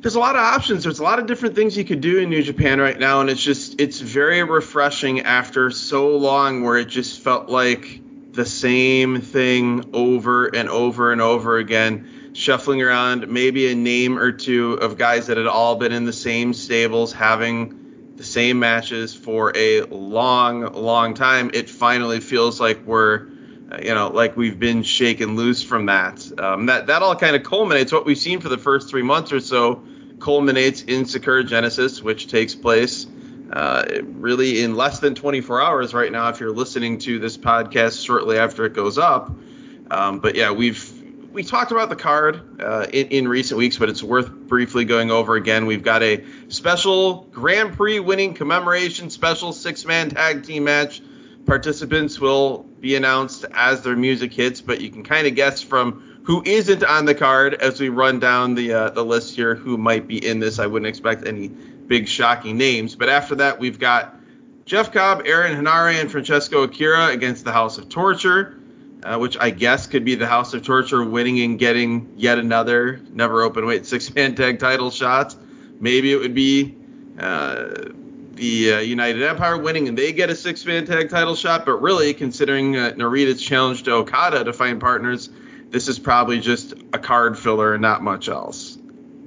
there's a lot of options. There's a lot of different things you could do in New Japan right now, and it's just it's very refreshing after so long where it just felt like the same thing over and over and over again, shuffling around maybe a name or two of guys that had all been in the same stables having the same matches for a long, long time. It finally feels like we're uh, you know, like we've been shaken loose from that. Um, that that all kind of culminates what we've seen for the first three months or so culminates in Sakura Genesis, which takes place uh, really in less than 24 hours right now. If you're listening to this podcast shortly after it goes up, um, but yeah, we've we talked about the card uh, in, in, recent weeks, but it's worth briefly going over again. We've got a special Grand Prix winning commemoration special six man tag team match. Participants will be announced as their music hits, but you can kind of guess from who isn't on the card as we run down the uh, the list here who might be in this. I wouldn't expect any big shocking names, but after that we've got Jeff Cobb, Aaron Henare, and Francesco Akira against the House of Torture uh, which I guess could be the House of Torture winning and getting yet another never open weight six man (laughs) tag title shot. Maybe it would be uh, the uh, United Empire winning and they get a six man tag title shot. But really, considering uh, Narita's challenge to Okada to find partners, this is probably just a card filler and not much else.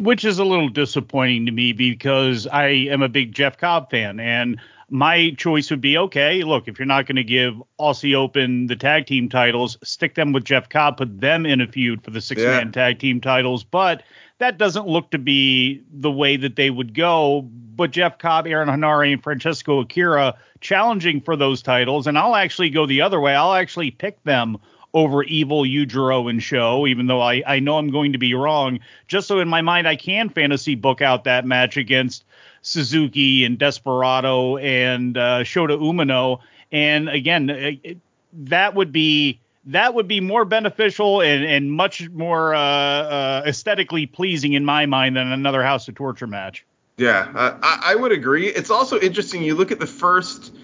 Which is a little disappointing to me because I am a big Jeff Cobb fan and my choice would be okay, look, if you're not going to give Aussie Open the tag team titles, stick them with Jeff Cobb, put them in a feud for the six man yeah. tag team titles. But that doesn't look to be the way that they would go. But Jeff Cobb, Aaron Henare, and Francesco Akira challenging for those titles. And I'll actually go the other way. I'll actually pick them over Evil, Yujiro, and SHO, even though I, I know I'm going to be wrong, just so in my mind I can fantasy book out that match against Suzuki and Desperado and uh, Shota Umino. And again, it, that would be that would be more beneficial and, and much more uh, uh, aesthetically pleasing in my mind than another House of Torture match. Yeah, uh, I, I, would agree. It's also interesting. You look at the first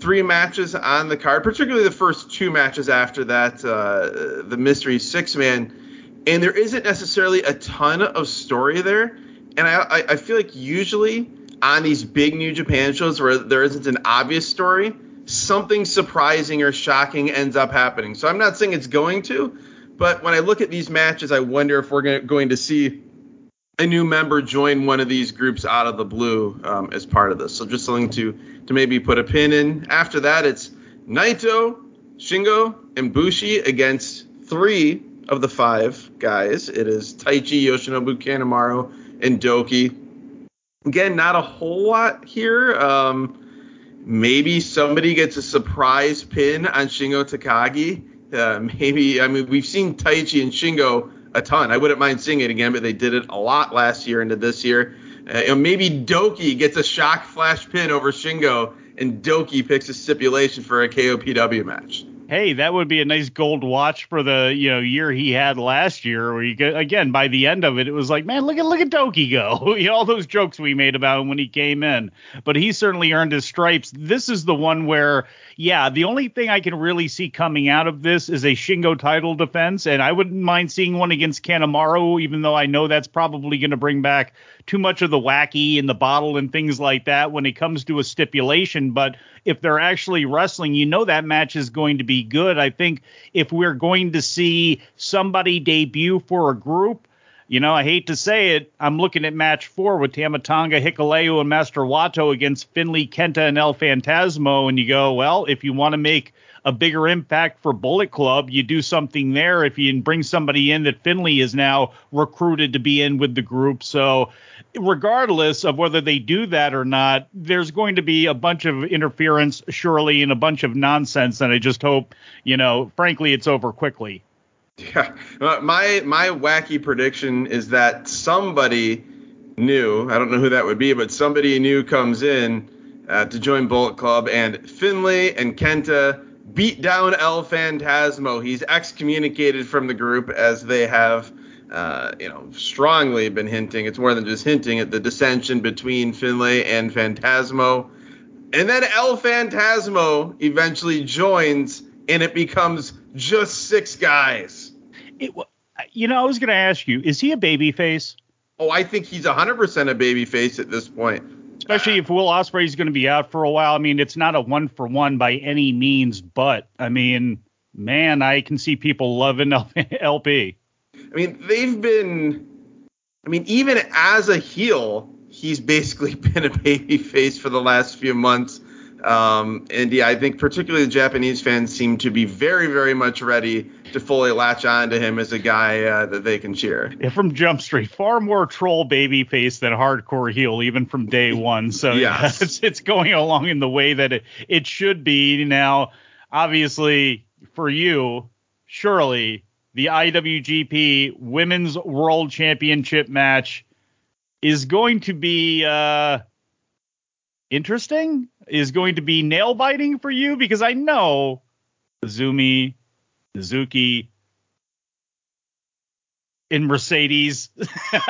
three matches on the card, particularly the first two matches after that, uh, the mystery six man, and there isn't necessarily a ton of story there. And I, I feel like usually on these big New Japan shows where there isn't an obvious story, something surprising or shocking ends up happening. So I'm not saying it's going to, but when I look at these matches, I wonder if we're going to see a new member join one of these groups out of the blue um, as part of this. So just something to to maybe put a pin in. After that, it's Naito, Shingo, and Bushi against three of the five guys. It is Taichi, Yoshinobu Kanemaru, and Douki Again, not a whole lot here. Um, maybe somebody gets a surprise pin on Shingo Takagi. Uh, maybe I mean we've seen Taichi and Shingo a ton. I wouldn't mind seeing it again, but they did it a lot last year into this year. Uh, maybe Douki gets a shock flash pin over Shingo, and Douki picks a stipulation for a KOPW match hey, that would be a nice gold watch for the you know year he had last year. Where you again by the end of it, it was like, man, look at look at Douki go. (laughs) you know, all those jokes we made about him when he came in, but he certainly earned his stripes. This is the one where, yeah, the only thing I can really see coming out of this is a Shingo title defense, and I wouldn't mind seeing one against Kanemaru, even though I know that's probably going to bring back too much of the wacky in the bottle and things like that when it comes to a stipulation. But if they're actually wrestling, you know that match is going to be good. I think if we're going to see somebody debut for a group, you know, I hate to say it, I'm looking at match four with Tama Hikuleo, and Master Wato against Finlay, Kenta, and El Phantasmo. And you go, well, if you want to make a bigger impact for Bullet Club, you do something there. If you bring somebody in that Finlay is now recruited to be in with the group. So, regardless of whether they do that or not, there's going to be a bunch of interference, surely, and a bunch of nonsense. And I just hope, you know, frankly, it's over quickly. Yeah, my my wacky prediction is that somebody new, I don't know who that would be, but somebody new comes in uh, to join Bullet Club, and Finlay and Kenta beat down El Phantasmo. He's excommunicated from the group as they have, uh, you know, strongly been hinting. It's more than just hinting at the dissension between Finlay and Phantasmo. And then El Phantasmo eventually joins, and it becomes just six guys. It, you know, I was going to ask you, is he a baby face? Oh, I think he's 100% a baby face at this point especially if Will Ospreay is going to be out for a while. I mean, it's not a one for one by any means, but I mean, man, I can see people loving (laughs) LP. I mean, they've been. I mean, even as a heel, he's basically (laughs) been a baby face for the last few months. Um, and yeah, I think particularly the Japanese fans seem to be very, very much ready to fully latch on to him as a guy uh, that they can cheer. Yeah, from Jump Street, far more troll baby face than hardcore heel, even from day one. So yes. yeah, (laughs) it's, it's going along in the way that it, it should be. Now, obviously, for you, surely the IWGP Women's World Championship match is going to be uh, interesting is going to be nail biting for you because I know Azumi, Hazuki, in Mercedes.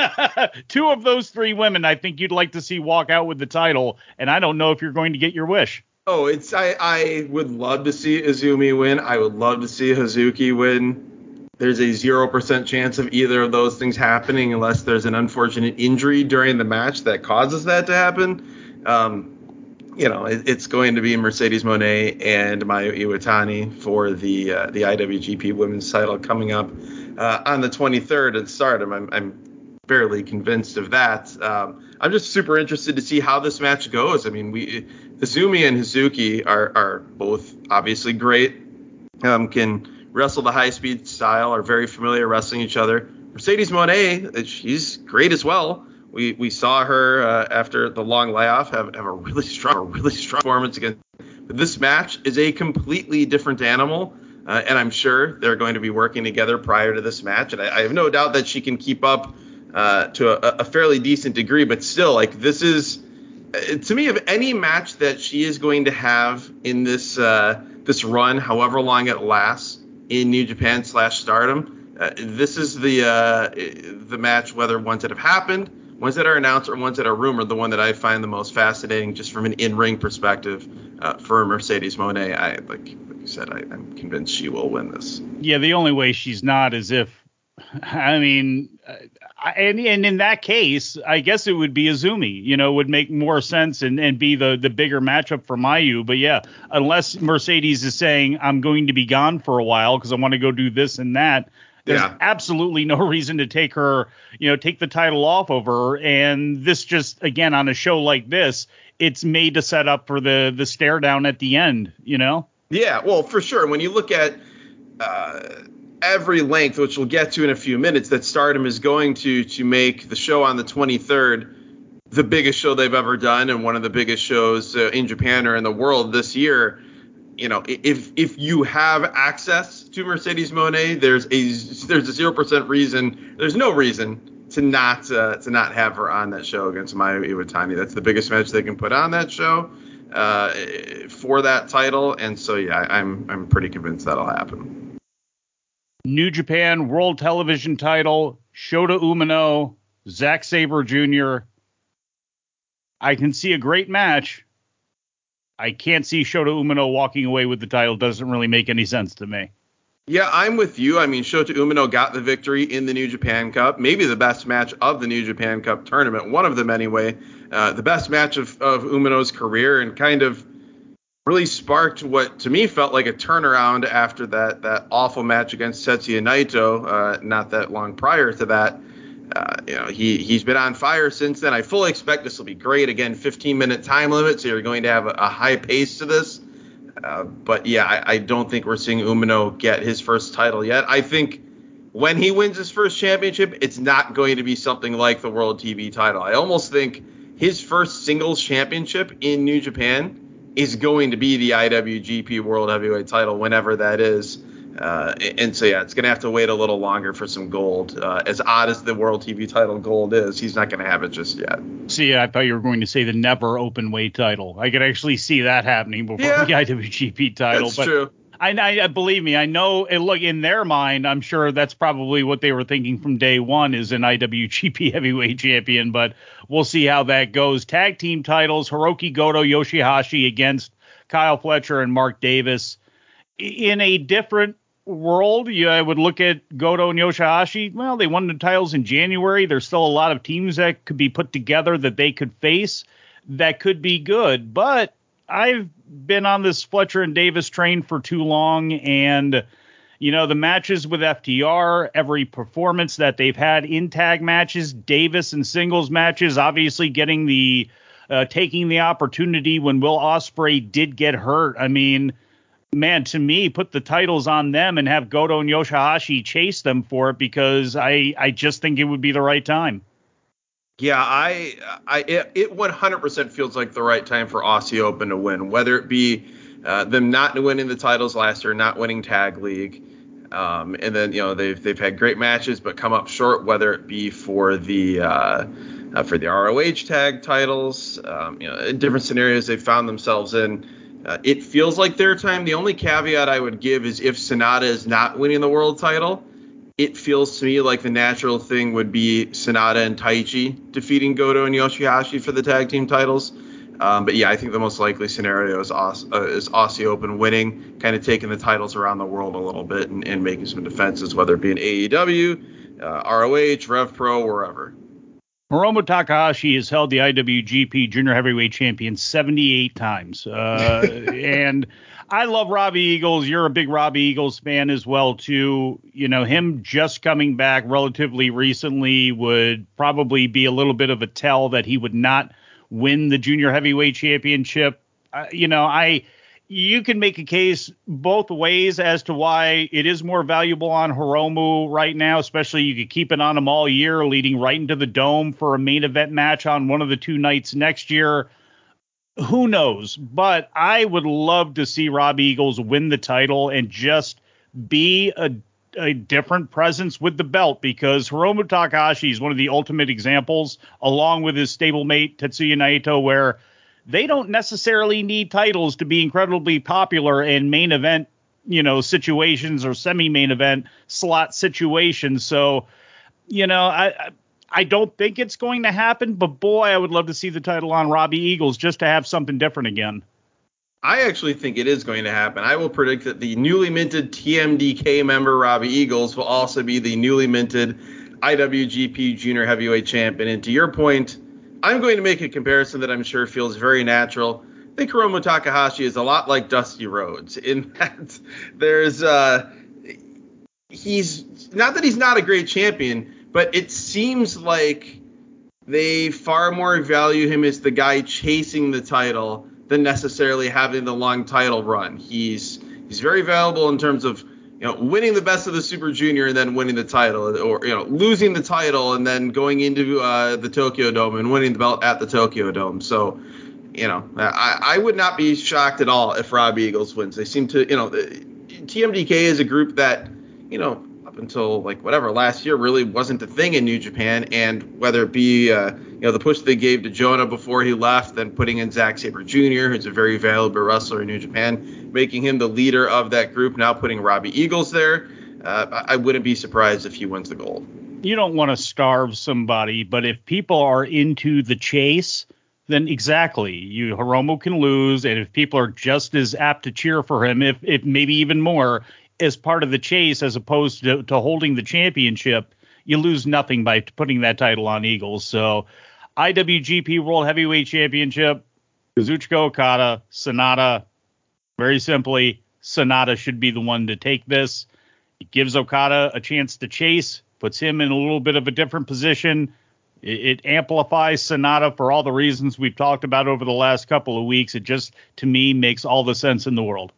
(laughs) Two of those three women I think you'd like to see walk out with the title, and I don't know if you're going to get your wish. Oh, it's I, I would love to see Azumi win. I would love to see Hazuki win. There's a zero percent chance of either of those things happening unless there's an unfortunate injury during the match that causes that to happen. Um, you know, it, it's going to be Mercedes Moné and Mayu Iwatani for the uh, the IWGP Women's Title coming up uh, on the 23rd at Stardom. I'm, I'm fairly convinced of that. Um, I'm just super interested to see how this match goes. I mean, we Azumi and Hazuki are are both obviously great. Um, can wrestle the high speed style, are very familiar wrestling each other. Mercedes Moné, she's great as well we we saw her uh, after the long layoff have, have a really strong, a really strong performance against. But this match is a completely different animal, uh, and I'm sure they're going to be working together prior to this match. And I, I have no doubt that she can keep up uh, to a, a, fairly decent degree. But still, like this is uh, to me of any match that she is going to have in this uh, this run, however long it lasts in New Japan slash Stardom. Uh, this is the the match, whether ones that have happened ones that are announced or ones that are rumored, the one that I find the most fascinating, just from an in-ring perspective, uh, for Mercedes Moné, I like, like you said, I, am convinced she will win this. Yeah, the only way she's not is if, I mean, I, and and in that case, I guess it would be Azumi. You know, would make more sense and and be the the bigger matchup for Mayu. But yeah, unless Mercedes is saying I'm going to be gone for a while because I want to go do this and that there's yeah. absolutely no (laughs) reason to take her, you know, take the title off of her. And this just again on a show like this, it's made to set up for the the stare down at the end, you know? Yeah, well, for sure. When you look at uh, every length, which we'll get to in a few minutes, that Stardom is going to to make the show on the 23rd the biggest show they've ever done and one of the biggest shows uh, in Japan or in the world this year you know, if if you have access to Mercedes Moné, there's a there's a zero percent reason, there's no reason to not uh, to not have her on that show against Mayu Iwatani. That's the biggest match they can put on that show uh, for that title, and so yeah, I'm I'm pretty convinced that'll happen. New Japan World Television Title, Shota Umino, Zack Sabre Jr. I can see a great match I can't see Shota Umino walking away with the title. Doesn't really make any sense to me. Yeah, I'm with you. I mean, Shota Umino got the victory in the New Japan Cup, maybe the best match of the New Japan Cup tournament, one of them anyway. Uh, the best match of, of Umino's career, and kind of really sparked what to me felt like a turnaround after that that awful match against Tetsuya Naito, uh, not that long prior to that. Uh, you know, he he's been on fire since then. I fully expect this will be great. Again, 15 minute time limit, so you're going to have a, a high pace to this. Uh, but yeah, I, I, don't think we're seeing Umino get his first title yet. I think when he wins his first championship, it's not going to be something like the World TV title. I almost think his first singles championship in New Japan is going to be the IWGP World Heavyweight title, whenever that is. Uh, and so yeah, it's gonna have to wait a little longer for some gold. Uh, as odd as the World TV title gold is, he's not gonna have it just yet. See, I thought you were going to say the never open weight title. I could actually see that happening before yeah, the (laughs) IWGP title. That's but true. I, I believe me, I know. Look, in their mind, I'm sure that's probably what they were thinking from day one is an IWGP (laughs) Heavyweight Champion. But we'll see how that goes. Tag team titles: Hiroki Goto, Yoshihashi against Kyle Fletcher and Mark Davis. In a different world, you I would look at Goto and Yoshihashi. Well, they won the titles in January. There's still a lot of teams that could be put together that they could face that could be good. But I've been on this Fletcher and Davis train for too long, and you know the matches with FTR, every performance that they've had in tag matches, Davis and singles matches, obviously getting the uh, taking the opportunity when Will Ospreay did get hurt. I mean, man, to me, put the titles on them and have Goto and Yoshihashi chase them for it because I I just think it would be the right time. Yeah, I, I, it, it 100% feels like the right time for Aussie Open to win, whether it be uh, them not winning the titles last year, not winning Tag League, um, and then you know they've they've had great matches but come up short, whether it be for the uh, uh, for the ROH tag titles, um, you know, in different scenarios they found themselves in. Uh, it feels like their time. The only caveat I would give is if Sanada is not winning the world title, it feels to me like the natural thing would be Sanada and Taichi defeating Goto and Yoshihashi for the tag team titles. Um, but yeah, I think the most likely scenario is, Aus- uh, is Aussie Open winning, kind of taking the titles around the world a little bit and, and making some defenses, whether it be in AEW, uh, ROH, Rev Pro, wherever. Hiromu Takahashi has held the IWGP Junior Heavyweight Champion 78 times. Uh, (laughs) and I love Robbie Eagles. You're a big Robbie Eagles fan as well, too. You know, him just coming back relatively recently would probably be a little bit of a tell that he would not win the Junior Heavyweight Championship. Uh, you know, I you can make a case both ways as to why it is more valuable on Hiromu right now, especially you could keep it on him all year, leading right into the dome for a main event match on one of the two nights next year. Who knows? But I would love to see Rob Eagles win the title and just be a, a different presence with the belt because Hiromu Takahashi is one of the ultimate examples, along with his stablemate Tetsuya Naito, where – they don't necessarily need titles to be incredibly popular in main event, you know, situations or semi-main event slot situations. So, you know, I I don't think it's going to happen, but boy, I would love to see the title on Robbie Eagles just to have something different again. I actually think it is going to happen. I will predict that the newly minted TMDK member Robbie Eagles will also be the newly minted IWGP Junior Heavyweight Champion. And to your point, I'm going to make a comparison that I'm sure feels very natural. I think Hiromu Takahashi is a lot like Dusty Rhodes in (laughs) that there's uh he's not that he's not a great champion, but it seems like they far more value him as the guy chasing the title than necessarily having the long title run. He's he's very valuable in terms of you know, winning the best of the Super Junior and then winning the title, or you know, losing the title and then going into uh, the Tokyo Dome and winning the belt at the Tokyo Dome. So, you know, I, I would not be shocked at all if Rob Eagles wins. They seem to, you know, TMDK is a group that, you know, up until like whatever last year really wasn't a thing in New Japan, and whether it be uh, you know the push they gave to Jonah before he left, then putting in Zack Sabre Jr., who's a very valuable wrestler in New Japan, making him the leader of that group. Now putting Robbie Eagles there, uh, I wouldn't be surprised if he wins the gold. You don't want to starve somebody, but if people are into the chase, then exactly you Hiromu can lose, and if people are just as apt to cheer for him, if if maybe even more, as part of the chase as opposed to, to holding the championship, you lose nothing by putting that title on Eagles. So IWGP World Heavyweight Championship, Kazuchika Okada, Sanada. Very simply, Sanada should be the one to take this. It gives Okada a chance to chase, puts him in a little bit of a different position. It, it amplifies Sanada for all the reasons we've talked about over the last couple of weeks. It just, to me, makes all the sense in the world.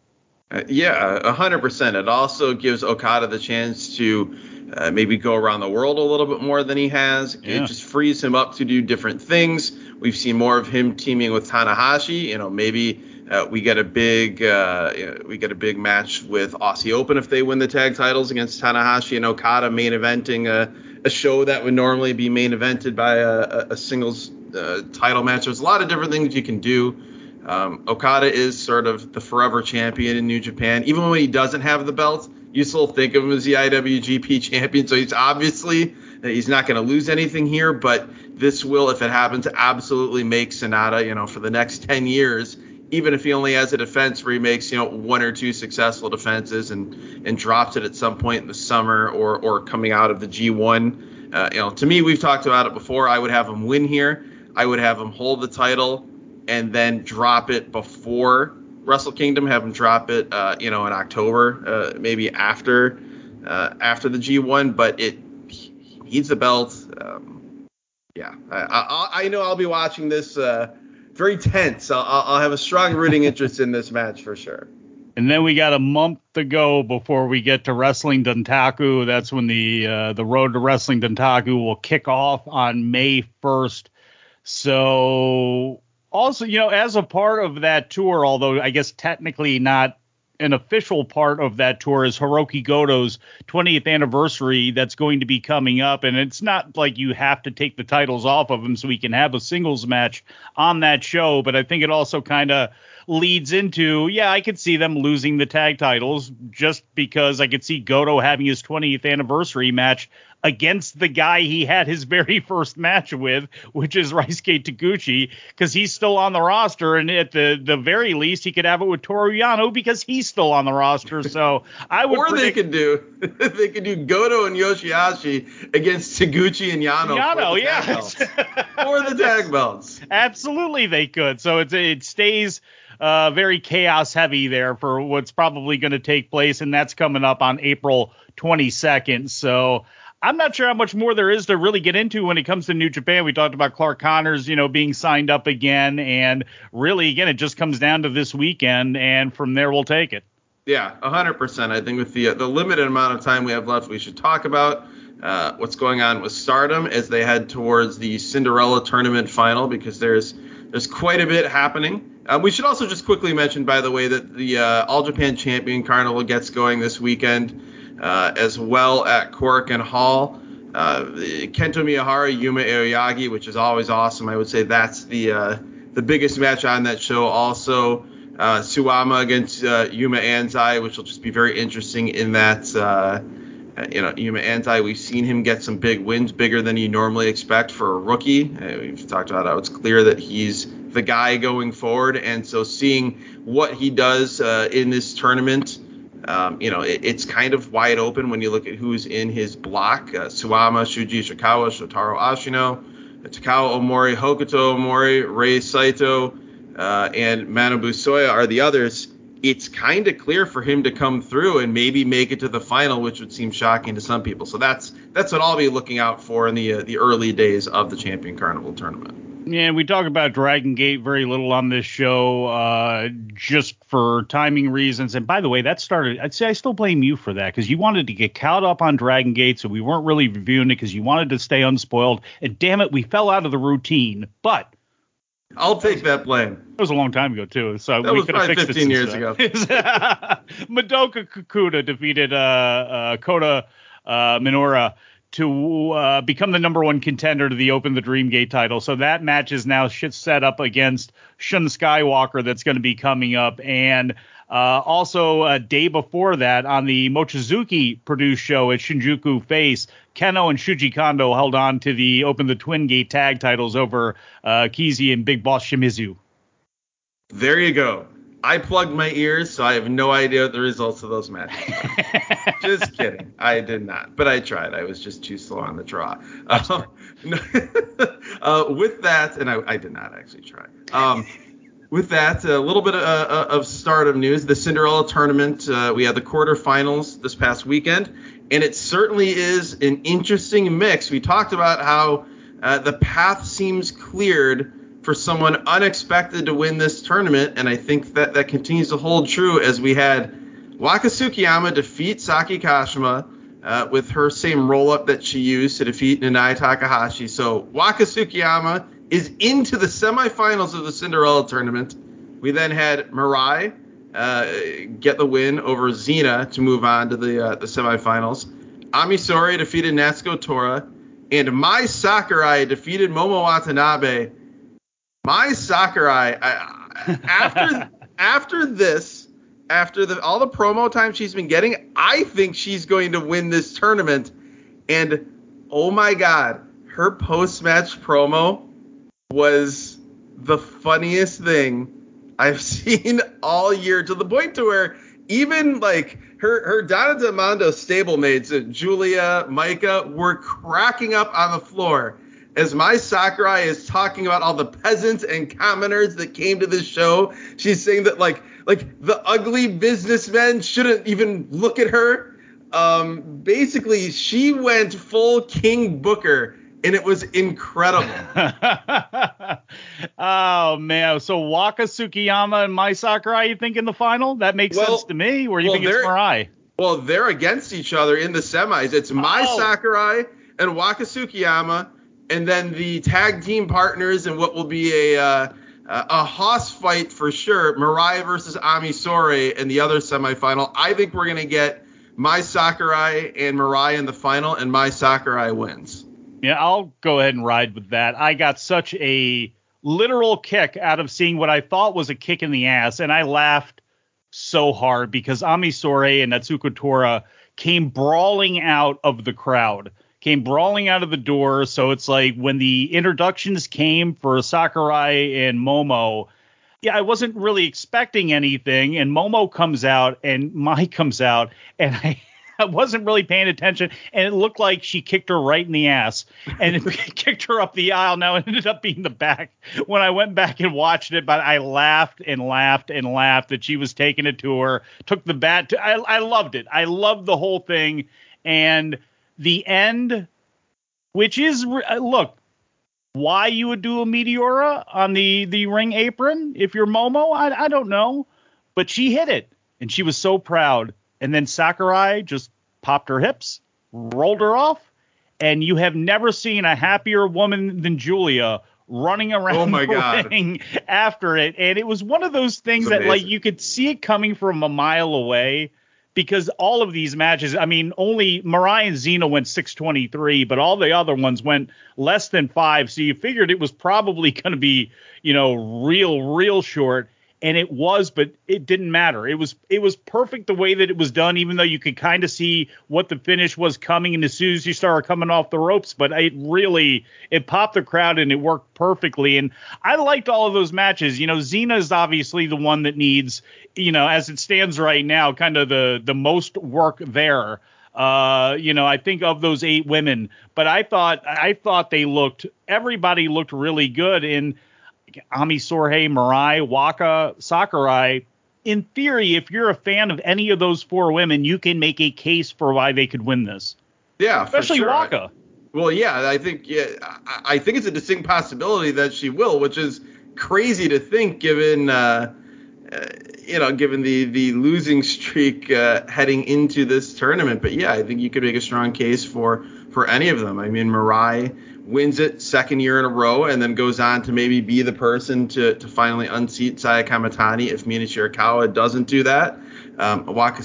Uh, yeah, hundred percent. It also gives Okada the chance to uh, maybe go around the world a little bit more than he has. Yeah. It just frees him up to do different things. We've seen more of him teaming with Tanahashi. You know, maybe uh, we get a big uh, we get a big match with Aussie Open if they win the tag titles against Tanahashi and Okada main eventing a, a show that would normally be main evented by a, a singles uh, title match. There's a lot of different things you can do. Um, Okada is sort of the forever champion in New Japan, even when he doesn't have the belt you still think of him as the IWGP (laughs) champion. So he's obviously he's not going to lose anything here, but this will, if it happens, absolutely make Sanada, you know, for the next 10 years, even if he only has a defense where he makes, you know, one or two successful defenses and and drops it at some point in the summer or or coming out of the G1. Uh, you know, to me, we've talked about it before. I would have him win here. I would have him hold the title and then drop it before Wrestle Kingdom, have him drop it, uh, you know, in October, uh, maybe after uh, after the G1. But it he needs the belt. Um, yeah, I, I, I, know I'll be watching this uh, very tense. I'll, I'll have a strong rooting interest in this match for sure. And then we got a month to go before we get to Wrestling Dontaku. That's when the uh, the road to Wrestling Dontaku will kick off on May 1st. So also, you know, as a part of that tour, although I guess technically not an official part of that tour is Hiroki Goto's 20th anniversary that's going to be coming up. And it's not like you have to take the titles off of him so we can have a singles match on that show. But I think it also kind of leads into, yeah, I could see them losing the tag titles just because I could see Goto having his 20th anniversary match against the guy he had his very (laughs) first match with, which is Ryusuke Taguchi, because he's still on the roster, and at the the very least, he could have it with Toru Yano because he's still on the roster. So I would. or predict- they could do (laughs) they could do Goto and Yoshihashi against Taguchi and Yano. Yano, yeah. belts. the (laughs) tag belts. Absolutely, they could. So it's it stays uh, very chaos heavy there for what's probably going to take place, and that's coming up on April 22nd. So I'm not sure how much more there is to really get into when it comes to New Japan. We talked about Clark Connors, you know, being signed up again, and really, again, it just comes down to this weekend, and from there we'll take it. Yeah, 100%. I think with the uh, the limited amount of time we have left, we should talk about uh, what's going on with Stardom as they head towards the Cinderella tournament final because there's there's quite a bit happening. Uh, we should also just quickly mention, by the way, that the uh, All Japan Champion Carnival gets going this weekend uh, as well at Korakuen Hall. Uh, Kento Miyahara, Yuma Aoyagi, which is always awesome. I would say that's the uh, the biggest match on that show. Also, uh, Suwama against uh, Yuma Anzai, which will just be very interesting in that. Uh, you know, Yuma Anzai, we've seen him get some big wins, bigger than you normally expect for a rookie. Uh, we've talked about how it's clear that he's the guy going forward, and so seeing what he does uh, in this tournament, um, you know, it, it's kind of wide open when you look at who's in his block: uh, Shuji Ishikawa, Shotaro Ashino, Takao Omori, Hokuto Omori, Rei Saito, uh, and Manabu Soya are the others it's kind of clear for him to come through and maybe make it to the final, which would seem shocking to some people. So that's that's what I'll be looking out for in the uh, the early days of the Champion Carnival tournament. Yeah, we talk about Dragon Gate very little on this show, uh, just for timing reasons. And by the way, that started. I'd say I still blame you for that because you wanted to get caught up on Dragon Gate, so we weren't really reviewing it because you wanted to stay unspoiled. And damn it, we fell out of the routine. But I'll take that blame. That was a long time ago too, so that we could have fixed 15 it years ago. (laughs) Madoka Kikuta defeated uh, uh, Kota uh, Minoura to uh, become the number one contender to the Open the Dream Gate title. So that match is now set up against Shun Skywalker. That's going to be coming up, and uh, also a day before that on the Mochizuki produced show at Shinjuku Face, Keno and Shuji Kondo held on to the Open the Twin Gate tag titles over uh, Kizi and Big Boss Shimizu. There you go. I plugged my ears, so I have no idea what the results of those matches. (laughs) (laughs) just kidding. I did not, but I tried. I was just too slow on the draw. Um, (laughs) uh, with that, and I, I, did not actually try. Um, with that, a little bit of, uh, of stardom news. The Cinderella tournament, uh, we had the quarterfinals this past weekend, and it certainly is an interesting mix. We talked about how uh, the path seems cleared for someone unexpected to win this tournament, and I think that that continues to hold true as we had Waka defeats defeat Saki Kashima uh, with her same roll up that she used to defeat Nanae Takahashi. So Waka Tsukiyama is into the semifinals of the Cinderella tournament. We then had Mirai uh, get the win over Xena to move on to the uh, the semifinals. Ami Sourei defeated Natsuko Tora, and Mai Sakurai defeated Momo Watanabe Mai Sakurai, I, after (laughs) after this, after the, all the promo time she's been getting, I think she's going to win this tournament. And oh my God, her post match promo was the funniest thing I've (laughs) seen all year to the point to where even like her her Donna Del Mondo stablemates, uh, Giulia, Micah, were cracking up on the floor as Mai Sakurai is talking about all the peasants and commoners that came to this show, she's saying that like like the ugly businessmen shouldn't even look at her. Um, basically, she went full King Booker and it was incredible. (laughs) oh man! So Waka Tsukiyama and Mai Sakurai, you think in the final? That makes well, sense to me. Or you well, think it's Mirai? Well, they're against each other in the semis. It's Mai oh. Sakurai and Waka Tsukiyama, and then the tag team partners and what will be a uh, a hoss fight for sure. Mirai versus Ami Sourei in the other semifinal. I think we're gonna get Mai Sakurai and Mirai in the final, and Mai Sakurai wins. Yeah, I'll go ahead and ride with that. I got such a literal kick out of seeing what I thought was a kick in the ass, and I laughed so hard because Ami Sourei and Natsuko Tora came brawling out of the crowd, came brawling out of the door. So it's like when the introductions came for Sakurai and Momo, yeah, I wasn't really expecting anything. And Momo comes out and Mai (laughs) comes out, and I I wasn't really paying attention, and it looked like she kicked her right in the ass, and (laughs) kicked her up the aisle. Now it ended up being the back. When I went back and watched it, but I laughed and laughed and laughed that she was taking it to her, took the bat. To, I, I loved it. I loved the whole thing, and the end, which is uh, look, why you would do a meteora on the the ring apron if you're Momo, I, I don't know, but she hit it, and she was so proud and then Sakurai just popped her hips, rolled her off, and you have never seen a happier woman than Giulia running around oh my the God. ring after it. And it was one of those things that like you could see it coming from a mile away because all of these matches, I mean, only Mirai and Xena went 623, but all the other ones went less than five. So you figured it was probably going to be, you know, real, real short and it was, but it didn't matter. It was it was perfect the way that it was done, even though you could kind of see what the finish was coming, and as soon as you started coming off the ropes, but it really it popped the crowd and it worked perfectly. And I liked all of those matches. You know, Xena is obviously the one that needs, you know, as it stands right now, kind of the the most work there. Uh, you know, I think of those eight women, but I thought I thought they looked everybody looked really good in Ami Sourei, Mirai, Waka, Sakurai. In theory, if you're a fan of any of those four women, you can make a case for why they could win this. Yeah, especially sure. Waka. Well, yeah, I think yeah, I think it's a distinct possibility that she will, which is crazy to think given uh, uh, you know given the the losing streak uh, heading into this tournament. But yeah, I think you could make a strong case for for any of them. I mean, Mirai wins it second year in a row, and then goes on to maybe be the person to, to finally unseat Saya Kamitani if Mina Shirakawa doesn't do that. Um, Waka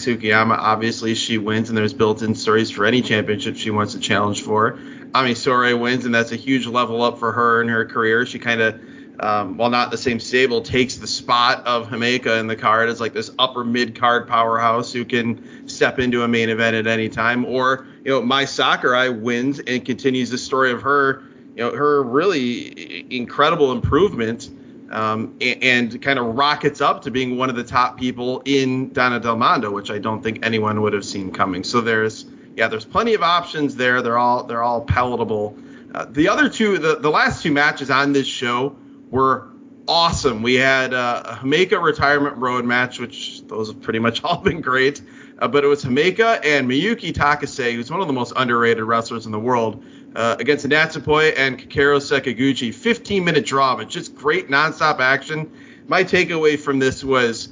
obviously, she wins, and there's built-in stories for any championship she wants to challenge for. Ami Sourei wins, and that's a huge level up for her in her career. She kind of um, while not the same stable, takes the spot of Himeka in the card as like this upper mid card powerhouse who can step into a main event at any time. Or you know, Mai Sakurai wins and continues the story of her, you know, her really incredible improvement. Um, and, and kind of rockets up to being one of the top people in Donna Del Mondo, which I don't think anyone would have seen coming. So there's yeah, there's plenty of options there. They're all they're all palatable. Uh, the other two, the, the last two matches on this show were awesome. We had uh, a Himeka retirement road match, which those have pretty much (laughs) all been great. Uh, but it was Himeka and Miyuki Takase, who's one of the most underrated wrestlers in the world, uh, against Natsupoi and Kakeru Sekiguchi. 15 minute draw, but just great nonstop action. My takeaway from this was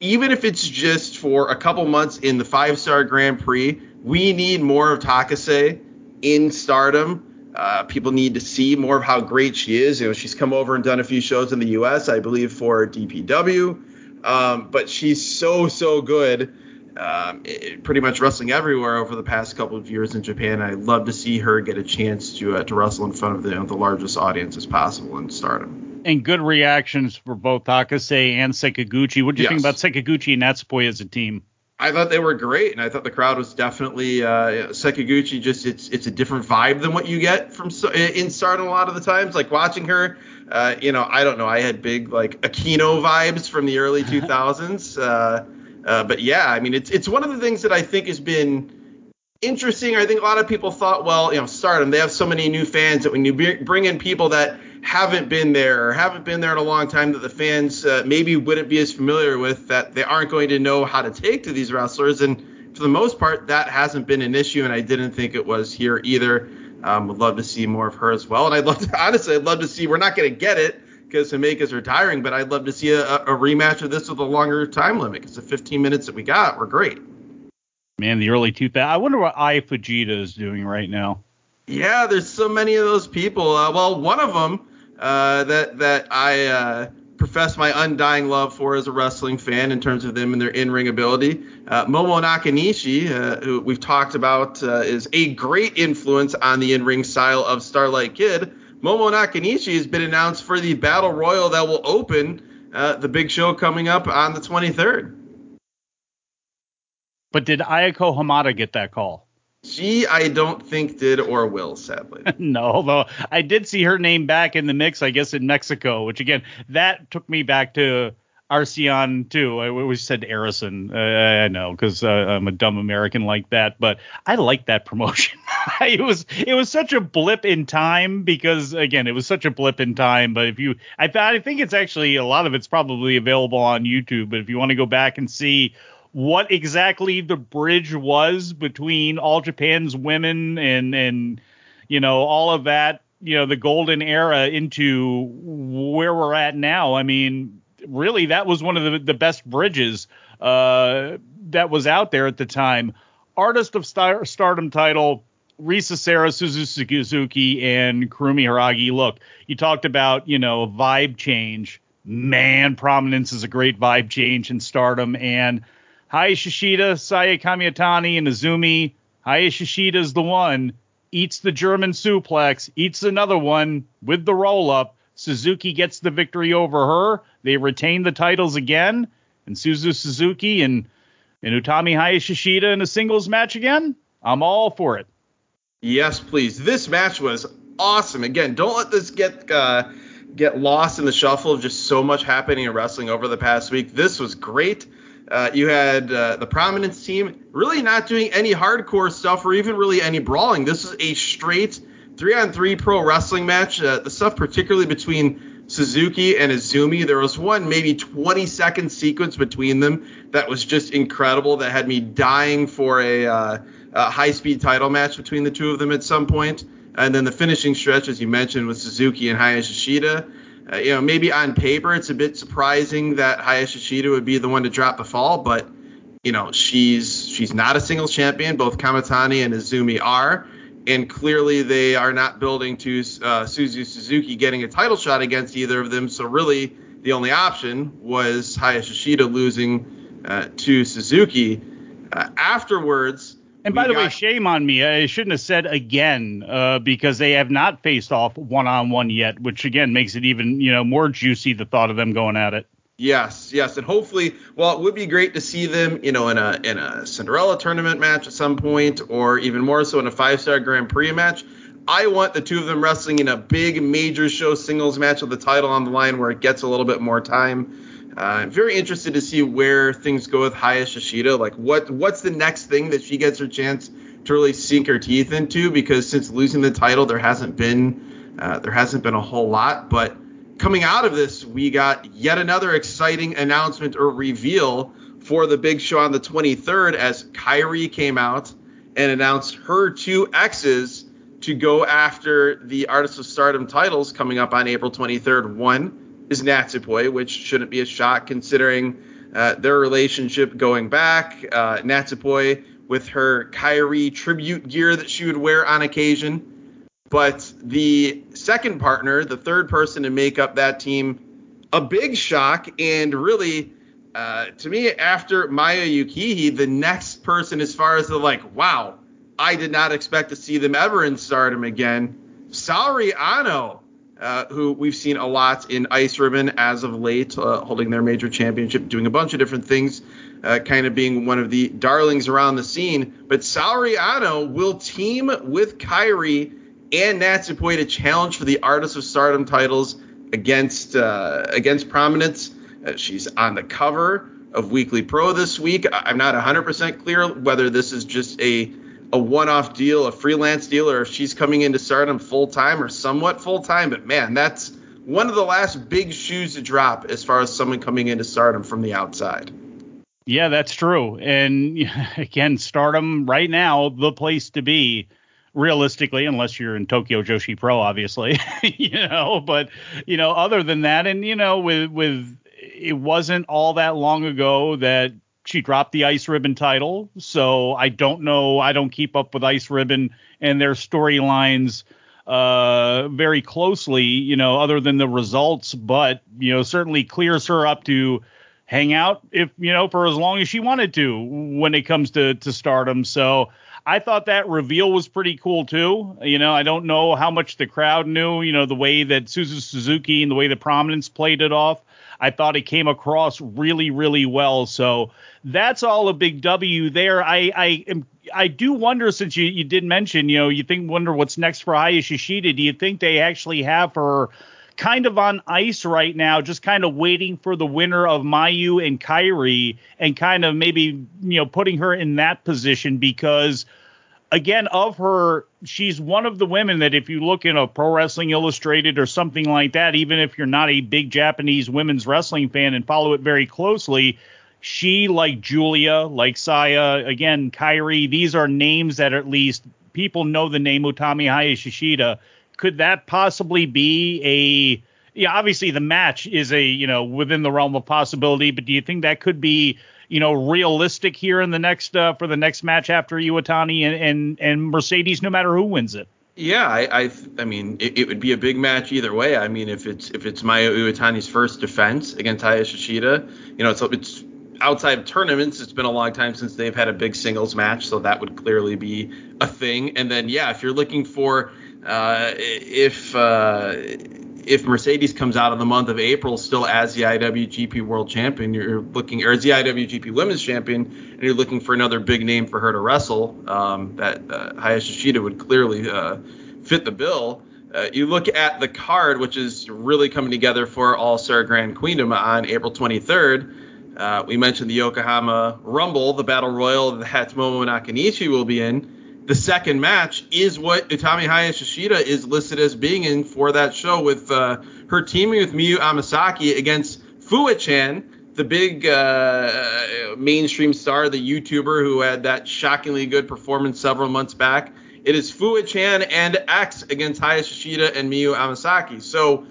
even if it's just for a couple months in the five star Grand Prix, we need more of Takase in stardom uh, people need to see more of how great she is. You know, she's come over and done a few shows in the U.S., I believe, for DPW. Um, but she's so so good, um, it, pretty much wrestling everywhere over the past couple of years in Japan. I'd love to see her get a chance to uh, to wrestle in front of the, you know, the largest audience as possible in Stardom. And good reactions for both Takase and Sekiguchi. What do you yes. think about Sekiguchi and Natsupoi as a team? I thought they were great, and I thought the crowd was definitely uh, Sekiguchi. Just it's it's a different vibe than what you get from in Stardom a lot of the times. Like watching her, uh, you know, I don't know. I had big like Aquino vibes from the early (laughs) 2000s. uh, uh, but yeah, I mean, it's it's one of the things that I think has been interesting. I think a lot of people thought, well, you know, Stardom, they have so many new fans that when you bring in people that haven't been there or haven't been there in a long time that the fans uh, maybe wouldn't be as familiar with that they aren't going to know how to take to these wrestlers and for the most part that hasn't been an issue and I didn't think it was here either Um, would love to see more of her as well. And I'd love to, (laughs) honestly, I'd love to see, we're not going to get it because Himeka's retiring, but I'd love to see a, a rematch of this with a longer time limit because the 15 minutes that we got were great. Man, the early 2000s. I wonder what Aya Fujita is doing right now. Yeah, there's so many of those people. Uh, well, one of them uh, that that I uh, profess my undying love for as a wrestling fan in terms of them and their in-ring ability. Uh, Momo Nakanishi, uh, who we've talked about, uh, is a great influence on the in-ring style of Starlight Kid. Momo Nakanishi has been announced for the Battle Royal that will open uh, the big show coming up on the 23rd. But did Ayako Hamada get that call? She, I don't think did or will, sadly. (laughs) no, although I did see her name back in the mix, I guess in Mexico, which again, that took me back to Arsion too. I always said Arison. Uh, I know because uh, I'm a dumb American like that, but I like that promotion. (laughs) it was it was such a blip in time because again, it was such a blip in time. But if you, I, I think it's actually a lot of it's probably available on YouTube. But if you want to go back and see what exactly the bridge was between all Japan's women and and you know all of that you know the golden era into where we're at now i mean really that was one of the, the best bridges uh, that was out there at the time artist of star- stardom title Risa Sera, Suzu Suzuki, and Kurumi Hiragi. Look, you talked about, you know, a vibe change. Man, prominence is a great vibe change in stardom. And Hayashishida, Saya Kamitani, and Azumi. Hayashishida's the one. Eats the German suplex, eats another one with the roll up. Suzuki gets the victory over her. They retain the titles again. And Suzu Suzuki and, and Utami Hayashishida in a singles match again. I'm all for it. Yes, please. This match was awesome. Again, don't let this get uh, get lost in the shuffle of just so much happening in wrestling over the past week. This was great. Uh, you had uh, the prominence team really not doing any hardcore stuff or even really any brawling. This is a straight three on three pro wrestling match. Uh, the stuff particularly between Suzuki and Azumi, there was one maybe 20 second sequence between them that was just incredible. That had me dying for a, uh, a high speed title match between the two of them at some point. And then the finishing stretch, as you mentioned, with Suzuki and Hayashishida. Uh, you know, maybe on paper it's a bit surprising that Hayashishida would be the one to drop the fall, but you know, she's she's not a singles champion. Both Kamitani and Azumi are, and clearly they are not building to uh, Suzu Suzuki getting a title shot against either of them. So really, the only option was Hayashishida losing uh, to Suzuki. Uh, afterwards, and by the got, way, shame on me. I shouldn't have said again uh, because they have not faced off one on one yet, which again makes it even you know more juicy the thought of them going at it. Yes, yes, and hopefully, well, it would be great to see them, you know, in a in a Cinderella tournament match at some point, or even more so in a five star Grand Prix match. I want the two of them wrestling in a big major show singles match with the title on the line where it gets a little bit more time. Uh, I'm very interested to see where things go with Hayashishida. Like, what what's the next thing that she gets her chance to really sink her teeth into? Because since losing the title, there hasn't been uh, there hasn't been a whole lot. But coming out of this, we got yet another exciting announcement or reveal for the big show on the 23rd as Kairi came out and announced her two exes to go after the Artists of Stardom titles coming up on April 23rd. One is Natsupoi, which shouldn't be a shock considering uh, their relationship going back. Uh, Natsupoi with her Kairi tribute gear that she would wear on occasion. But the second partner, the third person to make up that team, a big shock and really. Uh, to me, after Maya Yukihi, the next person as far as the like, wow, I did not expect to see them ever in stardom again. Saori Anou uh, who we've seen a lot in Ice Ribbon as of late, uh, holding their major championship, doing a bunch of different things, uh, kind of being one of the darlings around the scene. But Saori will team with Kairi and Natsupoi to challenge for the Artists of Stardom titles against uh, against Prominence. Uh, she's on the cover of Weekly Pro this week. I'm not 100% clear whether this is just a a one-off deal, a freelance deal, or if she's coming into Stardom full time or somewhat full time. But man, that's one of the last big shoes to drop as far as someone coming into Stardom from the outside. Yeah, that's true. And (laughs) again, Stardom right now, the place to be. Realistically, unless you're in Tokyo Joshi Pro, obviously, (laughs) you know. But you know, other than that, and you know, with with it wasn't all that long ago that she dropped the Ice Ribbon title. So I don't know. I don't keep up with Ice Ribbon and their storylines uh, very closely, you know, other than the results, but, you know, certainly clears her up to hang out if, you know, for as long as she wanted to when it comes to, to stardom. So I thought that reveal was pretty cool too. You know, I don't know how much the crowd knew, you know, the way that Suzu Suzuki and the way the prominence played it off. I thought it came across really, really well. So that's all a big W there. I, I am I do wonder since you, you did mention, you know, you think wonder what's next for Hayashishida. Do you think they actually have her kind of on ice right now, just kind of waiting for the winner of Mayu and Kairi and kind of maybe, you know, putting her in that position because again, of her, she's one of the women that if you look in a Pro Wrestling Illustrated or something like that, even if you're not a big Japanese women's wrestling fan and follow it very closely, she, like Giulia like Saya, again, Kairi, these are names that at least people know the name Utami Hayashishida. Could that possibly be a yeah, obviously the match is a, you know, within the realm of possibility, but do you think that could be, you know, realistic here in the next uh, for the next match after Iwatani and, and and Mercedes, no matter who wins it? Yeah, I, I, I mean, it, it, would be a big match either way. I mean, if it's if it's Mayu Iwatani's first defense against Hayashishida, you know, it's it's outside of tournaments, it's been a long time since they've had a big singles match, so that would clearly be a thing. And then, yeah, if you're looking for uh, if uh, if Mercedes comes out of the month of April still as the IWGP World Champion, you're looking or as the IWGP Women's Champion, and you're looking for another big name for her to wrestle, um, that uh, would clearly uh, fit the bill. Uh, you look at the card, which is really coming together for All Star Grand Queendom on April 23rd. Uh, we mentioned the Yokohama Rumble, the Battle Royal that Momo Nakanishi will be in. The second match is what Utami Hayashishida is listed as being in for that show with uh, her teaming with Miyu Amasaki against Fuwa-chan, the big uh, mainstream star, the YouTuber who had that shockingly good performance several months back. It is Fuwa-chan and X against Hayashishida and Miyu Amasaki. So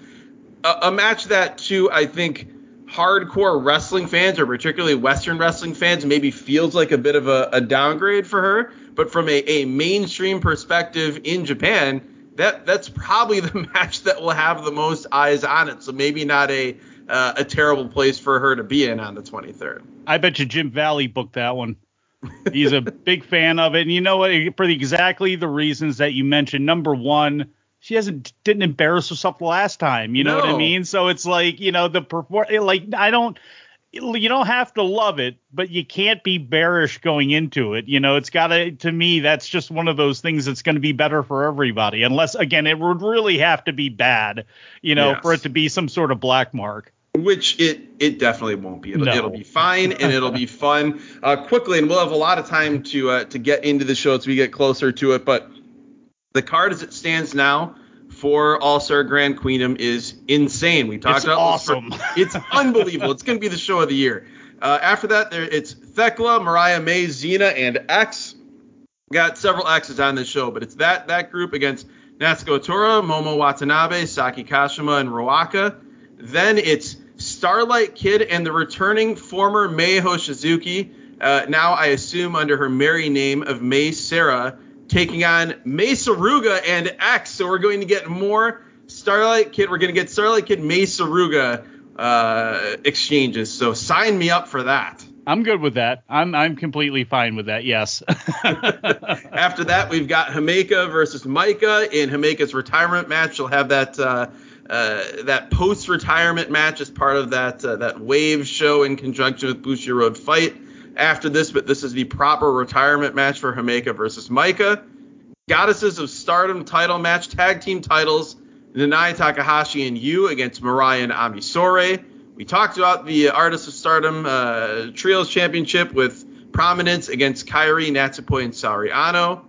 a, a match that, too, I think – hardcore wrestling fans or particularly Western wrestling fans maybe feels like a bit of a, a downgrade for her. But from a, a, mainstream perspective in Japan, that that's probably (laughs) the match that will have the most eyes on it. So maybe not a uh, a terrible place for her to be in on the 23rd. I bet you Jim Valley booked that one. He's a (laughs) big fan of it, and you know what? For exactly the reasons that you mentioned. Number one, she hasn't didn't embarrass herself the last time. You know no. what I mean? So it's like you know the perform like I don't you don't have to love it, but you can't be bearish going into it. You know, it's got to, to me, that's just one of those things that's going to be better for everybody. Unless, again, it would really have to be bad, you know, yes. for it to be some sort of black mark. Which it it definitely won't be. It'll, no. it'll be fine and it'll be (laughs) fun. Uh, quickly, and we'll have a lot of time to uh, to get into the show as we get closer to it. But the card as it stands now for All Star Grand Queendom is insane. We talked it's about awesome. (laughs) it's unbelievable. it's going to be the show of the year. Uh, after that, there it's Thekla, Mariah May, Xena, and X. Got several X's on this show, but it's that that group against Natsuko Tora, Momo Watanabe, Saki Kashima, and Ruaka. Then it's Starlight Kid and the returning former Mei Hoshizuki. Uh, now I assume under her married name of Mei Seira taking on Mesa Ruga and X. So we're going to get more Starlight Kid. We're going to get Starlight Kid Mesa Ruga uh, exchanges. So sign me up for that. I'm good with that. I'm I'm completely fine with that. Yes. (laughs) (laughs) After that, we've got Himeka versus Maika in Himeka's retirement match. She'll have that uh, uh, that post retirement match as part of that uh, that Wave show in conjunction with Bushiroad Fight after this, but this is the proper retirement match for Himeka versus Maika. Goddesses of Stardom title match, tag team titles, Nanae Takahashi and Yu against Mariah and Ami Sourei. We talked about the Artists of Stardom uh, Trios Championship with Prominence against Kairi, Natsupoi, and Saori Anou.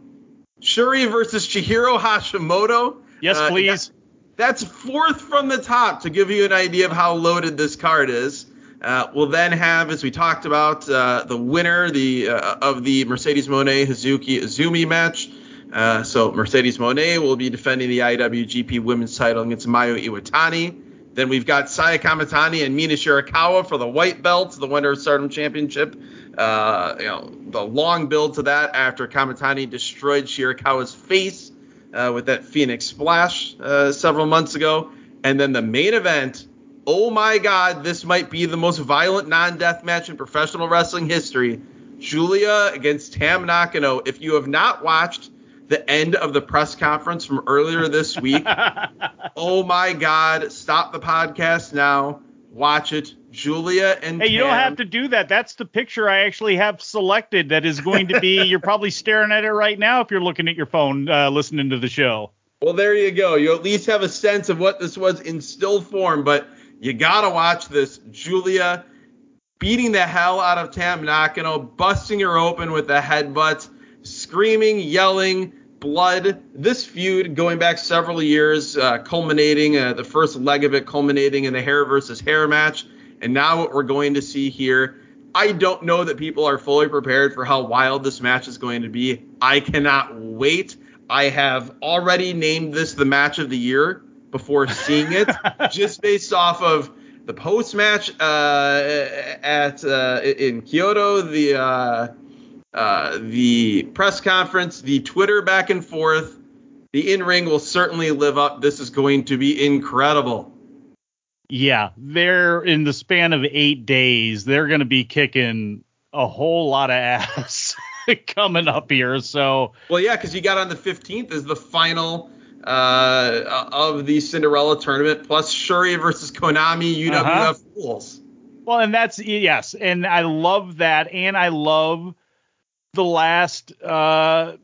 Shuri versus Chihiro Hashimoto. Yes, uh, please. That, that's fourth from the top to give you an idea of how loaded this card is. Uh, we'll then have, as we talked about, uh, the winner the uh, of the Mercedes Moné Hazuki Azumi match Uh, so Mercedes Moné will be defending the IWGP Women's title against Mayu Iwatani. Then we've got Saya Kamitani and Mina Shirakawa for the white belt, the Winter Stardom Championship. Uh, you know, the long build to that after Kamitani destroyed Shirakawa's face uh, with that Phoenix Splash several months ago. And then the main event. Oh my God, this might be the most violent non-death match in professional wrestling history. Giulia against Tam Nakano. If you have not watched the end of the press conference from earlier this week, (laughs) oh my God, stop the podcast now. Watch it. Giulia and Hey, you don't have to do that. That's the picture I actually have selected that is going to be you're probably staring at it right now if you're looking at your phone uh, listening to the show. Well, there you go. You at least have a sense of what this was in still form, but you gotta watch this. Giulia beating the hell out of Tam Nakano, busting her open with a headbutt, screaming, yelling, blood. This feud going back several years, uh, culminating uh, the first leg of it, culminating in the hair versus hair match, and now what we're going to see here. I don't know that people are fully prepared for how wild this match is going to be. I cannot wait. I have already named this the match of the year before seeing it, (laughs) just based off of the post match uh, at uh, in Kyoto, the uh, uh, the press conference, the Twitter back and forth. The in ring will certainly live up. This is going to be incredible. Yeah, they're in the span of eight days, they're going to be kicking a whole lot of ass (laughs) coming up here. So, Well, yeah, because you got on the 15th is the final uh, of the Cinderella tournament, plus Shuri versus Konami UWF Uh-huh. Fools. well, and that's yes, and I love that, and I love the last uh,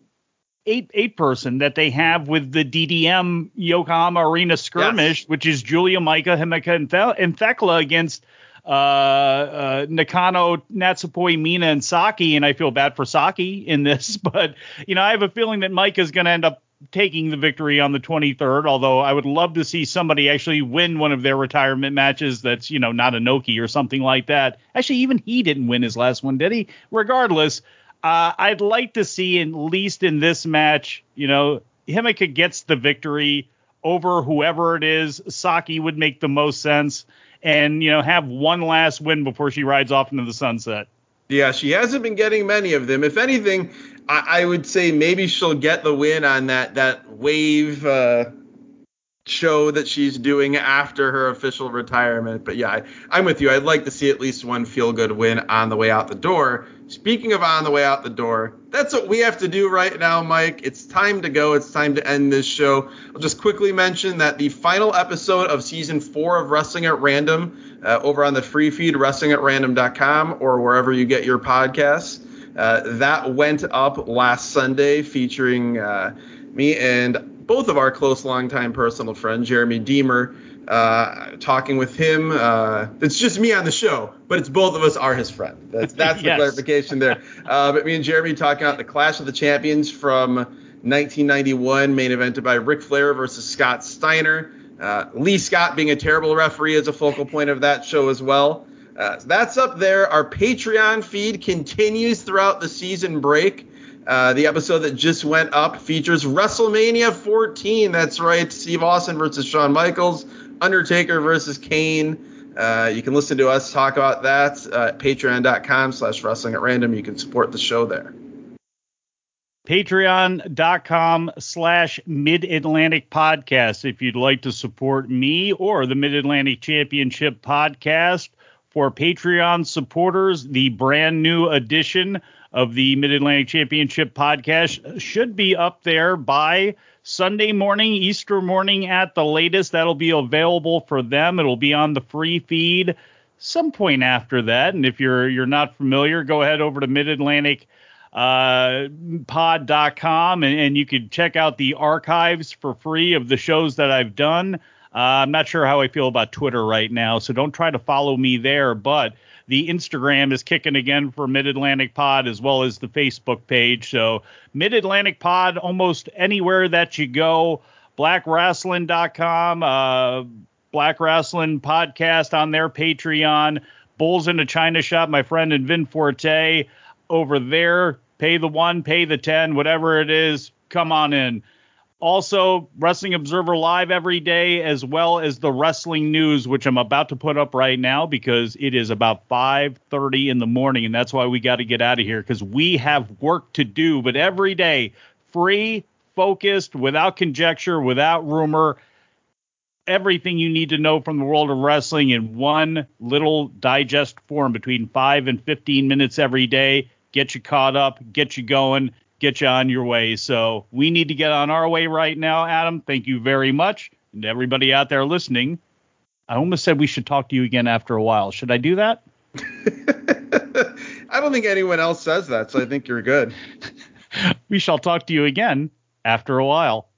eight eight person that they have with the DDM Yokohama Arena skirmish, Yes. which is Giulia Maika, Himeka, and, Fe- and Thekla against uh, uh, Nakano, Natsupoi, Mina, and Saki. And I feel bad for Saki in this, (laughs) but you know I have a feeling that Maika is going to end up taking the victory on the 23rd. Although I would love to see somebody actually win one of their retirement matches. That's you know not Inoki or something like that. Actually, even he didn't win his last one, did he? Regardless. Uh, I'd like to see, at least in this match, you know, Himeka gets the victory over whoever it is. Saki would make the most sense, and you know, have one last win before she rides off into the sunset. Yeah, she hasn't been getting many of them. If anything, I, I would say maybe she'll get the win on that that wave uh, show that she's doing after her official retirement. But yeah, I, I'm with you. I'd like to see at least one feel good win on the way out the door. Speaking of on the way out the door, that's what we have to do right now, Mike. It's time to go. It's time to end this show. I'll just quickly mention that the final episode of season four of Wrestling at Random uh, over on the free feed, wrestlingatrandom.com, or wherever you get your podcasts. Uh, that went up last Sunday, featuring uh, me and both of our close longtime personal friend, Jeremy Deemer, uh, talking with him. Uh, it's just me on the show, but it's both of us are his friend. That's that's the (laughs) clarification there. Uh, but me and Jeremy talking about the Clash of the Champions from 1991, main evented by Ric Flair versus Scott Steiner. Uh, Lee Scott being a terrible referee is a focal point of that show as well. Uh, that's up there. Our Patreon feed continues throughout the season break. Uh, the episode that just went up features WrestleMania 14. That's right, Steve Austin versus Shawn Michaels, Undertaker versus Kane. Uh, you can listen to us talk about that at patreon.com slash wrestling at random. You can support the show there. Patreon.com slash Mid Atlantic Podcast if you'd like to support me or the Mid Atlantic Championship Podcast. For Patreon supporters, the brand new edition of the Mid Atlantic Championship Podcast should be up there by Sunday morning, Easter morning at the latest. That'll be available for them. It'll be on the free feed some point after that. And if you're you're not familiar, go ahead over to Mid Atlantic uh, pod.com and, and you can check out the archives for free of the shows that I've done. Uh, I'm not sure how I feel about Twitter right now, so don't try to follow me there. But the Instagram is kicking again for Mid Atlantic Pod as well as the Facebook page. So Mid Atlantic Pod almost anywhere that you go. BlackWrestling.com, uh, Black Wrestling Podcast on their Patreon. Bulls in a China Shop, my friend and Vin Forte over there. Pay the one, pay the ten, whatever it is. come on in. Also, Wrestling Observer Live every day, as well as the wrestling news, which I'm about to put up right now because it is about 5:30 in the morning, and that's why we got to get out of here because we have work to do. But every day, free, focused, without conjecture, without rumor, everything you need to know from the world of wrestling in one little digest form between five and 15 minutes every day. Get you caught up, get you going get you on your way. So we need to get on our way right now, Adam. Thank you very much. And everybody out there listening, I almost said we should talk to you again after a while. Should I do that? (laughs) I don't think anyone else says that, so I think you're good. (laughs) we shall talk to you again after a while.